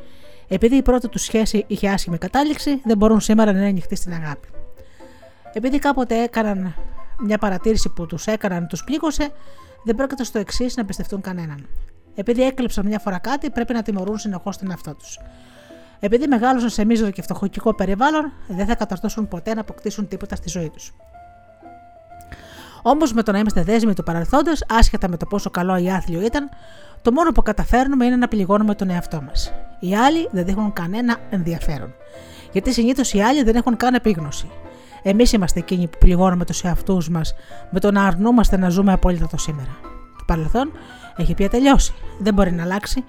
Επειδή η πρώτη τους σχέση είχε άσχημη κατάληξη, δεν μπορούν σήμερα να είναι ανοιχτοί στην αγάπη. Επειδή κάποτε έκαναν μια παρατήρηση που τους έκαναν, τους πλήγωσε, δεν πρόκειται στο εξής να πιστευτούν κανέναν. Επειδή έκλεψαν μια φορά κάτι, πρέπει να τιμωρούν συνεχώς τον εαυτό τους. Επειδή μεγάλωσαν σε μίζωρο και φτωχοκικό περιβάλλον, δεν θα καταρτώσουν ποτέ να αποκτήσουν τίποτα στη ζωή τους. Όμως με το να είμαστε δέσμοι του παρελθόντος, άσχετα με το πόσο καλό ή άθλιο ήταν, το μόνο που καταφέρνουμε είναι να πληγώνουμε τον εαυτό μας. Οι άλλοι δεν δείχνουν κανένα ενδιαφέρον. Γιατί συνήθως οι άλλοι δεν έχουν καν επίγνωση. Εμείς είμαστε εκείνοι που πληγώνουμε τους εαυτούς μας με το να αρνούμαστε να ζούμε απόλυτα το σήμερα. Το παρελθόν έχει πια τελειώσει. Δεν μπορεί να αλλάξει.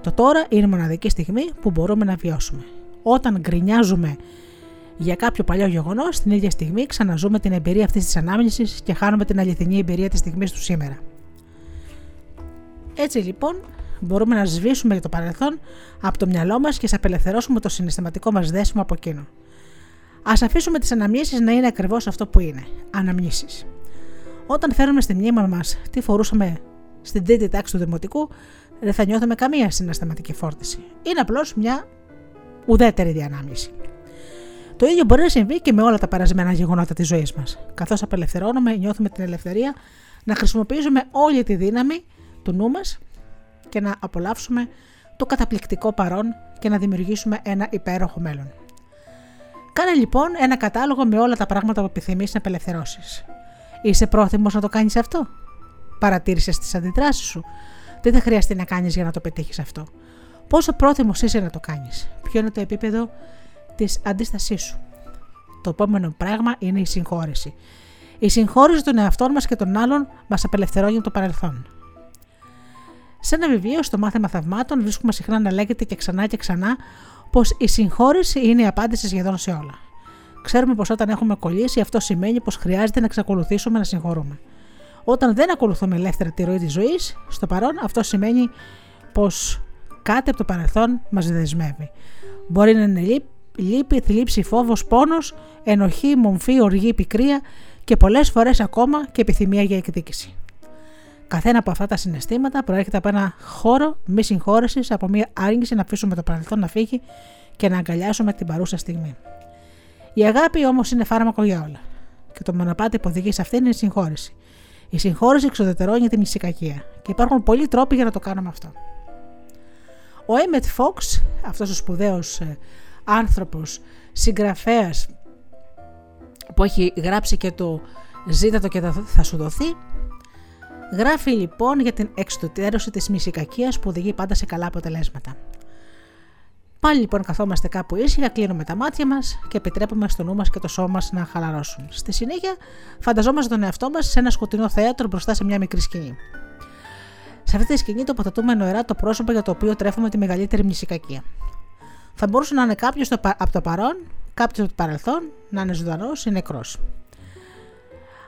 Το τώρα είναι η μοναδική στιγμή που μπορούμε να βιώσουμε. Όταν γκρινιάζουμε για κάποιο παλιό γεγονός, την ίδια στιγμή ξαναζούμε την εμπειρία αυτής της ανάμνησης και χάνουμε την αληθινή εμπειρία της στιγμής του σήμερα. Έτσι λοιπόν, μπορούμε να σβήσουμε για το παρελθόν από το μυαλό μας και να απελευθερώσουμε το συναισθηματικό μας δέσιμο από εκείνο. Α αφήσουμε τις αναμνήσεις να είναι ακριβώς αυτό που είναι. Αναμνήσεις. Όταν φέρουμε στη μνήμα μας τι φορούσαμε στην τρίτη τάξη του δημοτικού, δεν θα νιώθουμε καμία συναισθηματική φόρτιση. Είναι απλώς μια ουδέτερη διανάμνηση. Το ίδιο μπορεί να συμβεί και με όλα τα περασμένα γεγονότα της ζωής μας. Καθώς απελευθερώνουμε, νιώθουμε την ελευθερία να χρησιμοποιήσουμε όλη τη δύναμη του νου μας και να απολαύσουμε το καταπληκτικό παρόν και να δημιουργήσουμε ένα υπέροχο μέλλον. Κάνε λοιπόν ένα κατάλογο με όλα τα πράγματα που επιθυμείς να απελευθερώσεις. Είσαι πρόθυμος να το κάνεις αυτό; Παρατήρησες τις αντιδράσεις σου; Τι θα χρειαστεί να κάνεις για να το πετύχεις αυτό; Πόσο πρόθυμος είσαι να το κάνεις; Ποιο είναι το επίπεδο της αντίστασής σου. Το επόμενο πράγμα είναι η συγχώρεση. Η συγχώρεση των εαυτών μας και των άλλων μας απελευθερώνει από το παρελθόν. Σε ένα βιβλίο, στο μάθημα θαυμάτων, βρίσκουμε συχνά να λέγεται και ξανά και ξανά πως η συγχώρεση είναι η απάντηση σχεδόν σε όλα. Ξέρουμε πως όταν έχουμε κολλήσει, αυτό σημαίνει πως χρειάζεται να εξακολουθήσουμε να συγχωρούμε. Όταν δεν ακολουθούμε ελεύθερα τη ροή της ζωής, στο παρόν αυτό σημαίνει πως κάτι από το παρελθόν μας δεσμεύει. Μπορεί να είναι λύπη, θλίψη, φόβος, πόνος, ενοχή, μομφή, οργή, πικρία και πολλές φορές ακόμα και επιθυμία για εκδίκηση. Καθένα από αυτά τα συναισθήματα προέρχεται από ένα χώρο μη συγχώρεσης, από μια άρνηση να αφήσουμε το παρελθόν να φύγει και να αγκαλιάσουμε την παρούσα στιγμή. Η αγάπη όμως είναι φάρμακο για όλα. Και το μονοπάτι που οδηγεί σε αυτήν είναι η συγχώρεση. Η συγχώρεση εξοδετερώνει την ησυχακία και υπάρχουν πολλοί τρόποι για να το κάνουμε αυτό. Ο Έμετ Φόξ, αυτός ο σπουδαίος ε, άνθρωπος, συγγραφέας που έχει γράψει και το «Ζήτα το και θα σου δοθεί», Γράφει λοιπόν για την εξτοτέρωση της μυσικακίας που οδηγεί πάντα σε καλά αποτελέσματα. Πάλι λοιπόν καθόμαστε κάπου ήσυχα, κλείνουμε τα μάτια μας και επιτρέπουμε στο νου μας και το σώμα μας να χαλαρώσουν. Στη συνέχεια, φανταζόμαστε τον εαυτό μας σε ένα σκοτεινό θέατρο μπροστά σε μια μικρή σκηνή. Σε αυτή τη σκηνή τοποθετούμε νοερά το πρόσωπο για το οποίο τρέφουμε τη μεγαλύτερη μνησικακία. Θα μπορούσε να είναι κάποιος από το παρόν, κάποιος από το παρελθόν, να είναι ζωντανός ή νεκρός.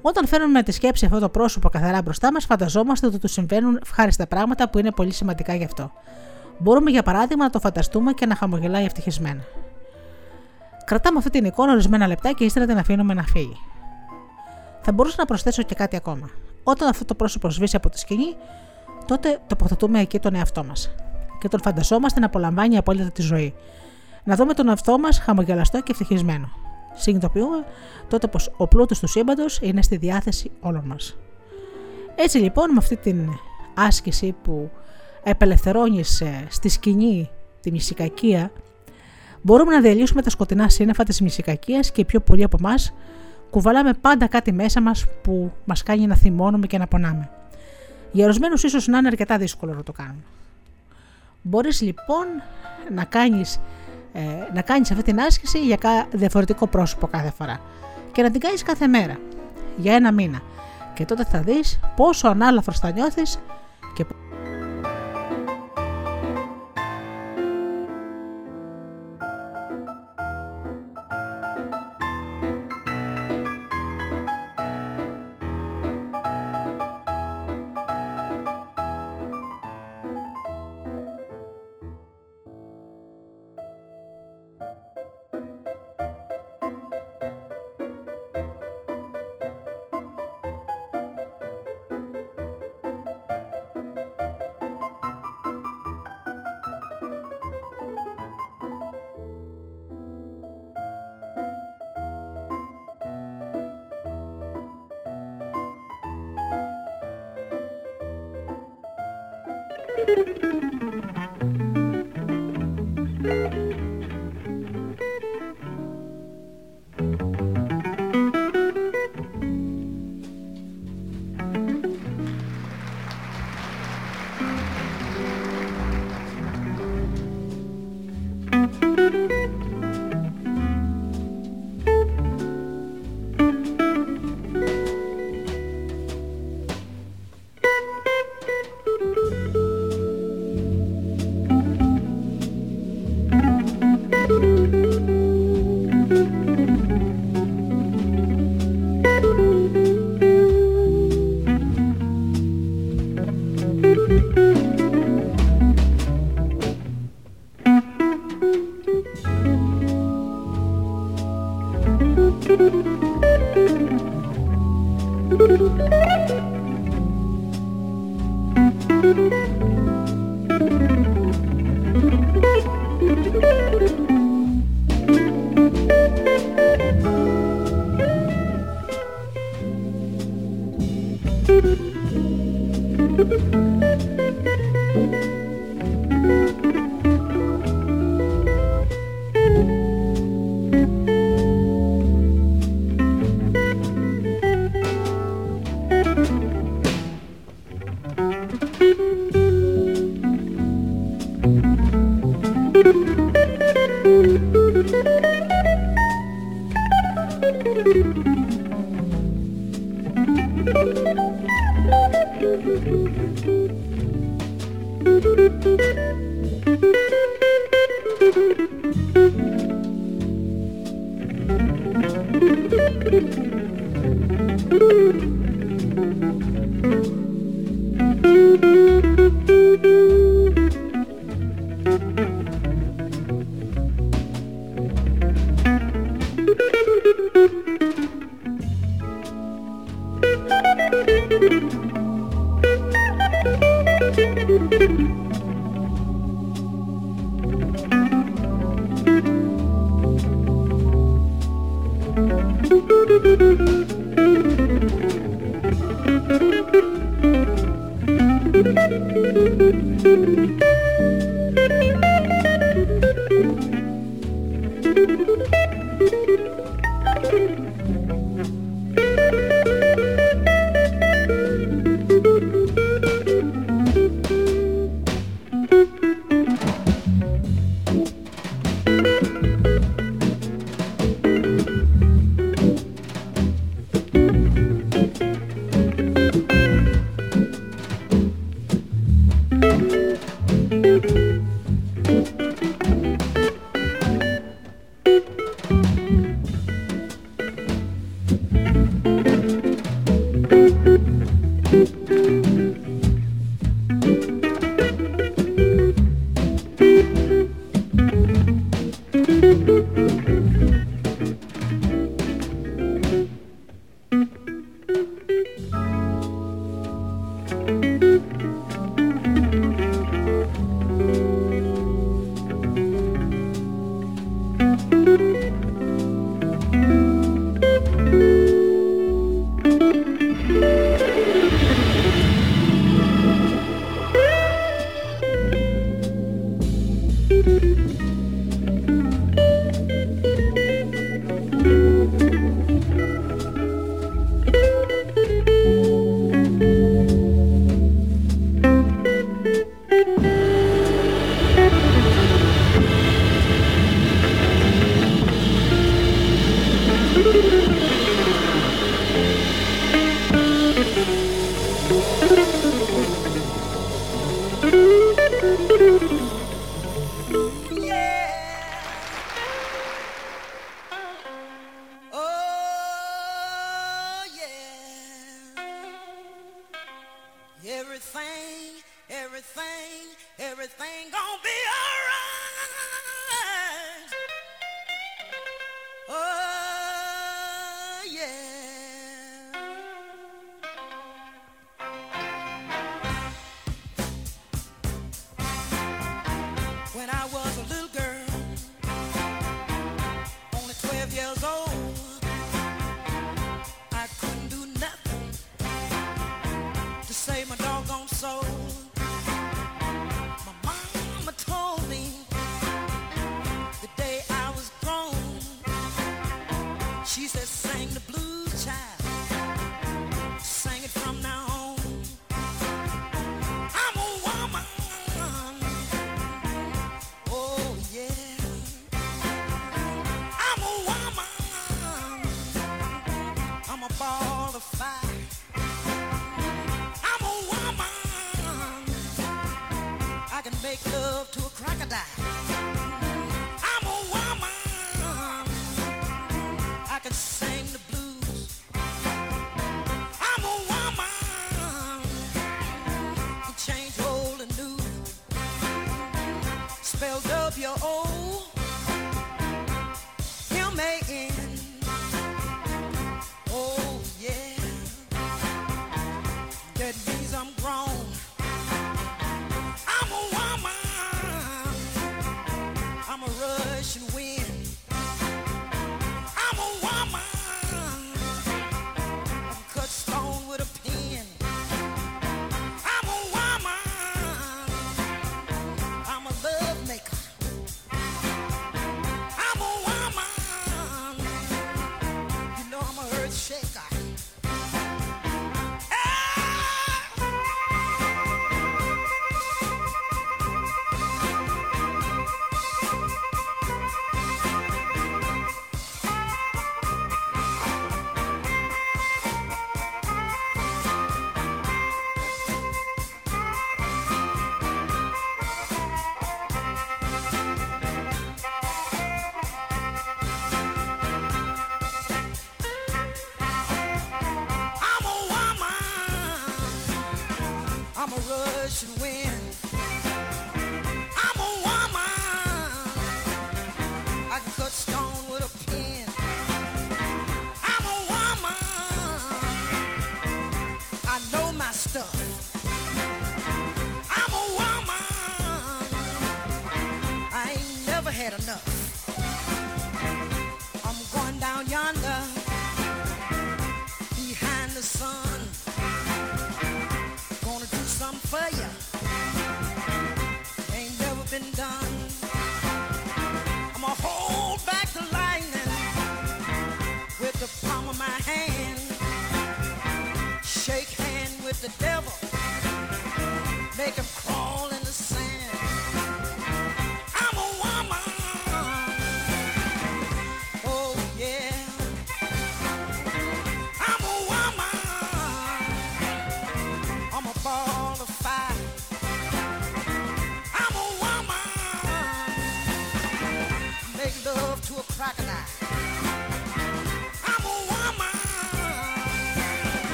Όταν φέρνουμε τη σκέψη αυτό το πρόσωπο καθαρά μπροστά μας, φανταζόμαστε ότι του συμβαίνουν ευχάριστα πράγματα που είναι πολύ σημαντικά γι' αυτό. Μπορούμε για παράδειγμα να το φανταστούμε και να χαμογελάει ευτυχισμένα. Κρατάμε αυτή την εικόνα ορισμένα λεπτά και ύστερα την αφήνουμε να φύγει. Θα μπορούσα να προσθέσω και κάτι ακόμα. Όταν αυτό το πρόσωπο σβήσει από τη σκηνή, τότε τοποθετούμε εκεί τον εαυτό μας και τον φανταζόμαστε να απολαμβάνει απόλυτα τη ζωή. Να δούμε τον εαυτό μας χαμογελαστό και ευτυχισμένο συνειδητοποιούμε τότε πως ο πλούτος του σύμπαντος είναι στη διάθεση όλων μας. Έτσι λοιπόν με αυτή την άσκηση που επελευθερώνεις στη σκηνή τη μυσικακία μπορούμε να διαλύσουμε τα σκοτεινά σύννεφα της μυσικακίας και οι πιο πολλοί από εμάς κουβαλάμε πάντα κάτι μέσα μας που μας κάνει να θυμώνουμε και να πονάμε. Για ορισμένους ίσως να είναι αρκετά δύσκολο να το κάνουν. Μπορείς λοιπόν να κάνεις ε, να κάνεις αυτή την άσκηση για κα- διαφορετικό πρόσωπο κάθε φορά και να την κάνεις κάθε μέρα για ένα μήνα. Και τότε θα δεις πόσο ανάλαφρος θα νιώθεις και Thank you. rush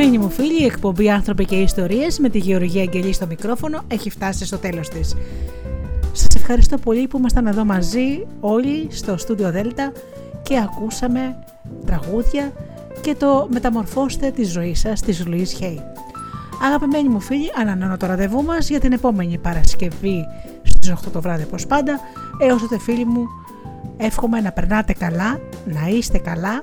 Αγαπημένοι μου φίλοι, η εκπομπή Άνθρωποι και Ιστορίες με τη Γεωργία Αγγελή στο μικρόφωνο έχει φτάσει στο τέλος της. Σας ευχαριστώ πολύ που ήμασταν εδώ μαζί όλοι στο στούντιο Δέλτα και ακούσαμε τραγούδια και το μεταμορφώστε τη ζωή σας της Λουίς Χέι. Αγαπημένοι μου φίλοι, ανανώνω το ραντεβού μας για την επόμενη Παρασκευή στις 8 το βράδυ όπως πάντα. Έως τότε φίλοι μου, εύχομαι να περνάτε καλά, να είστε καλά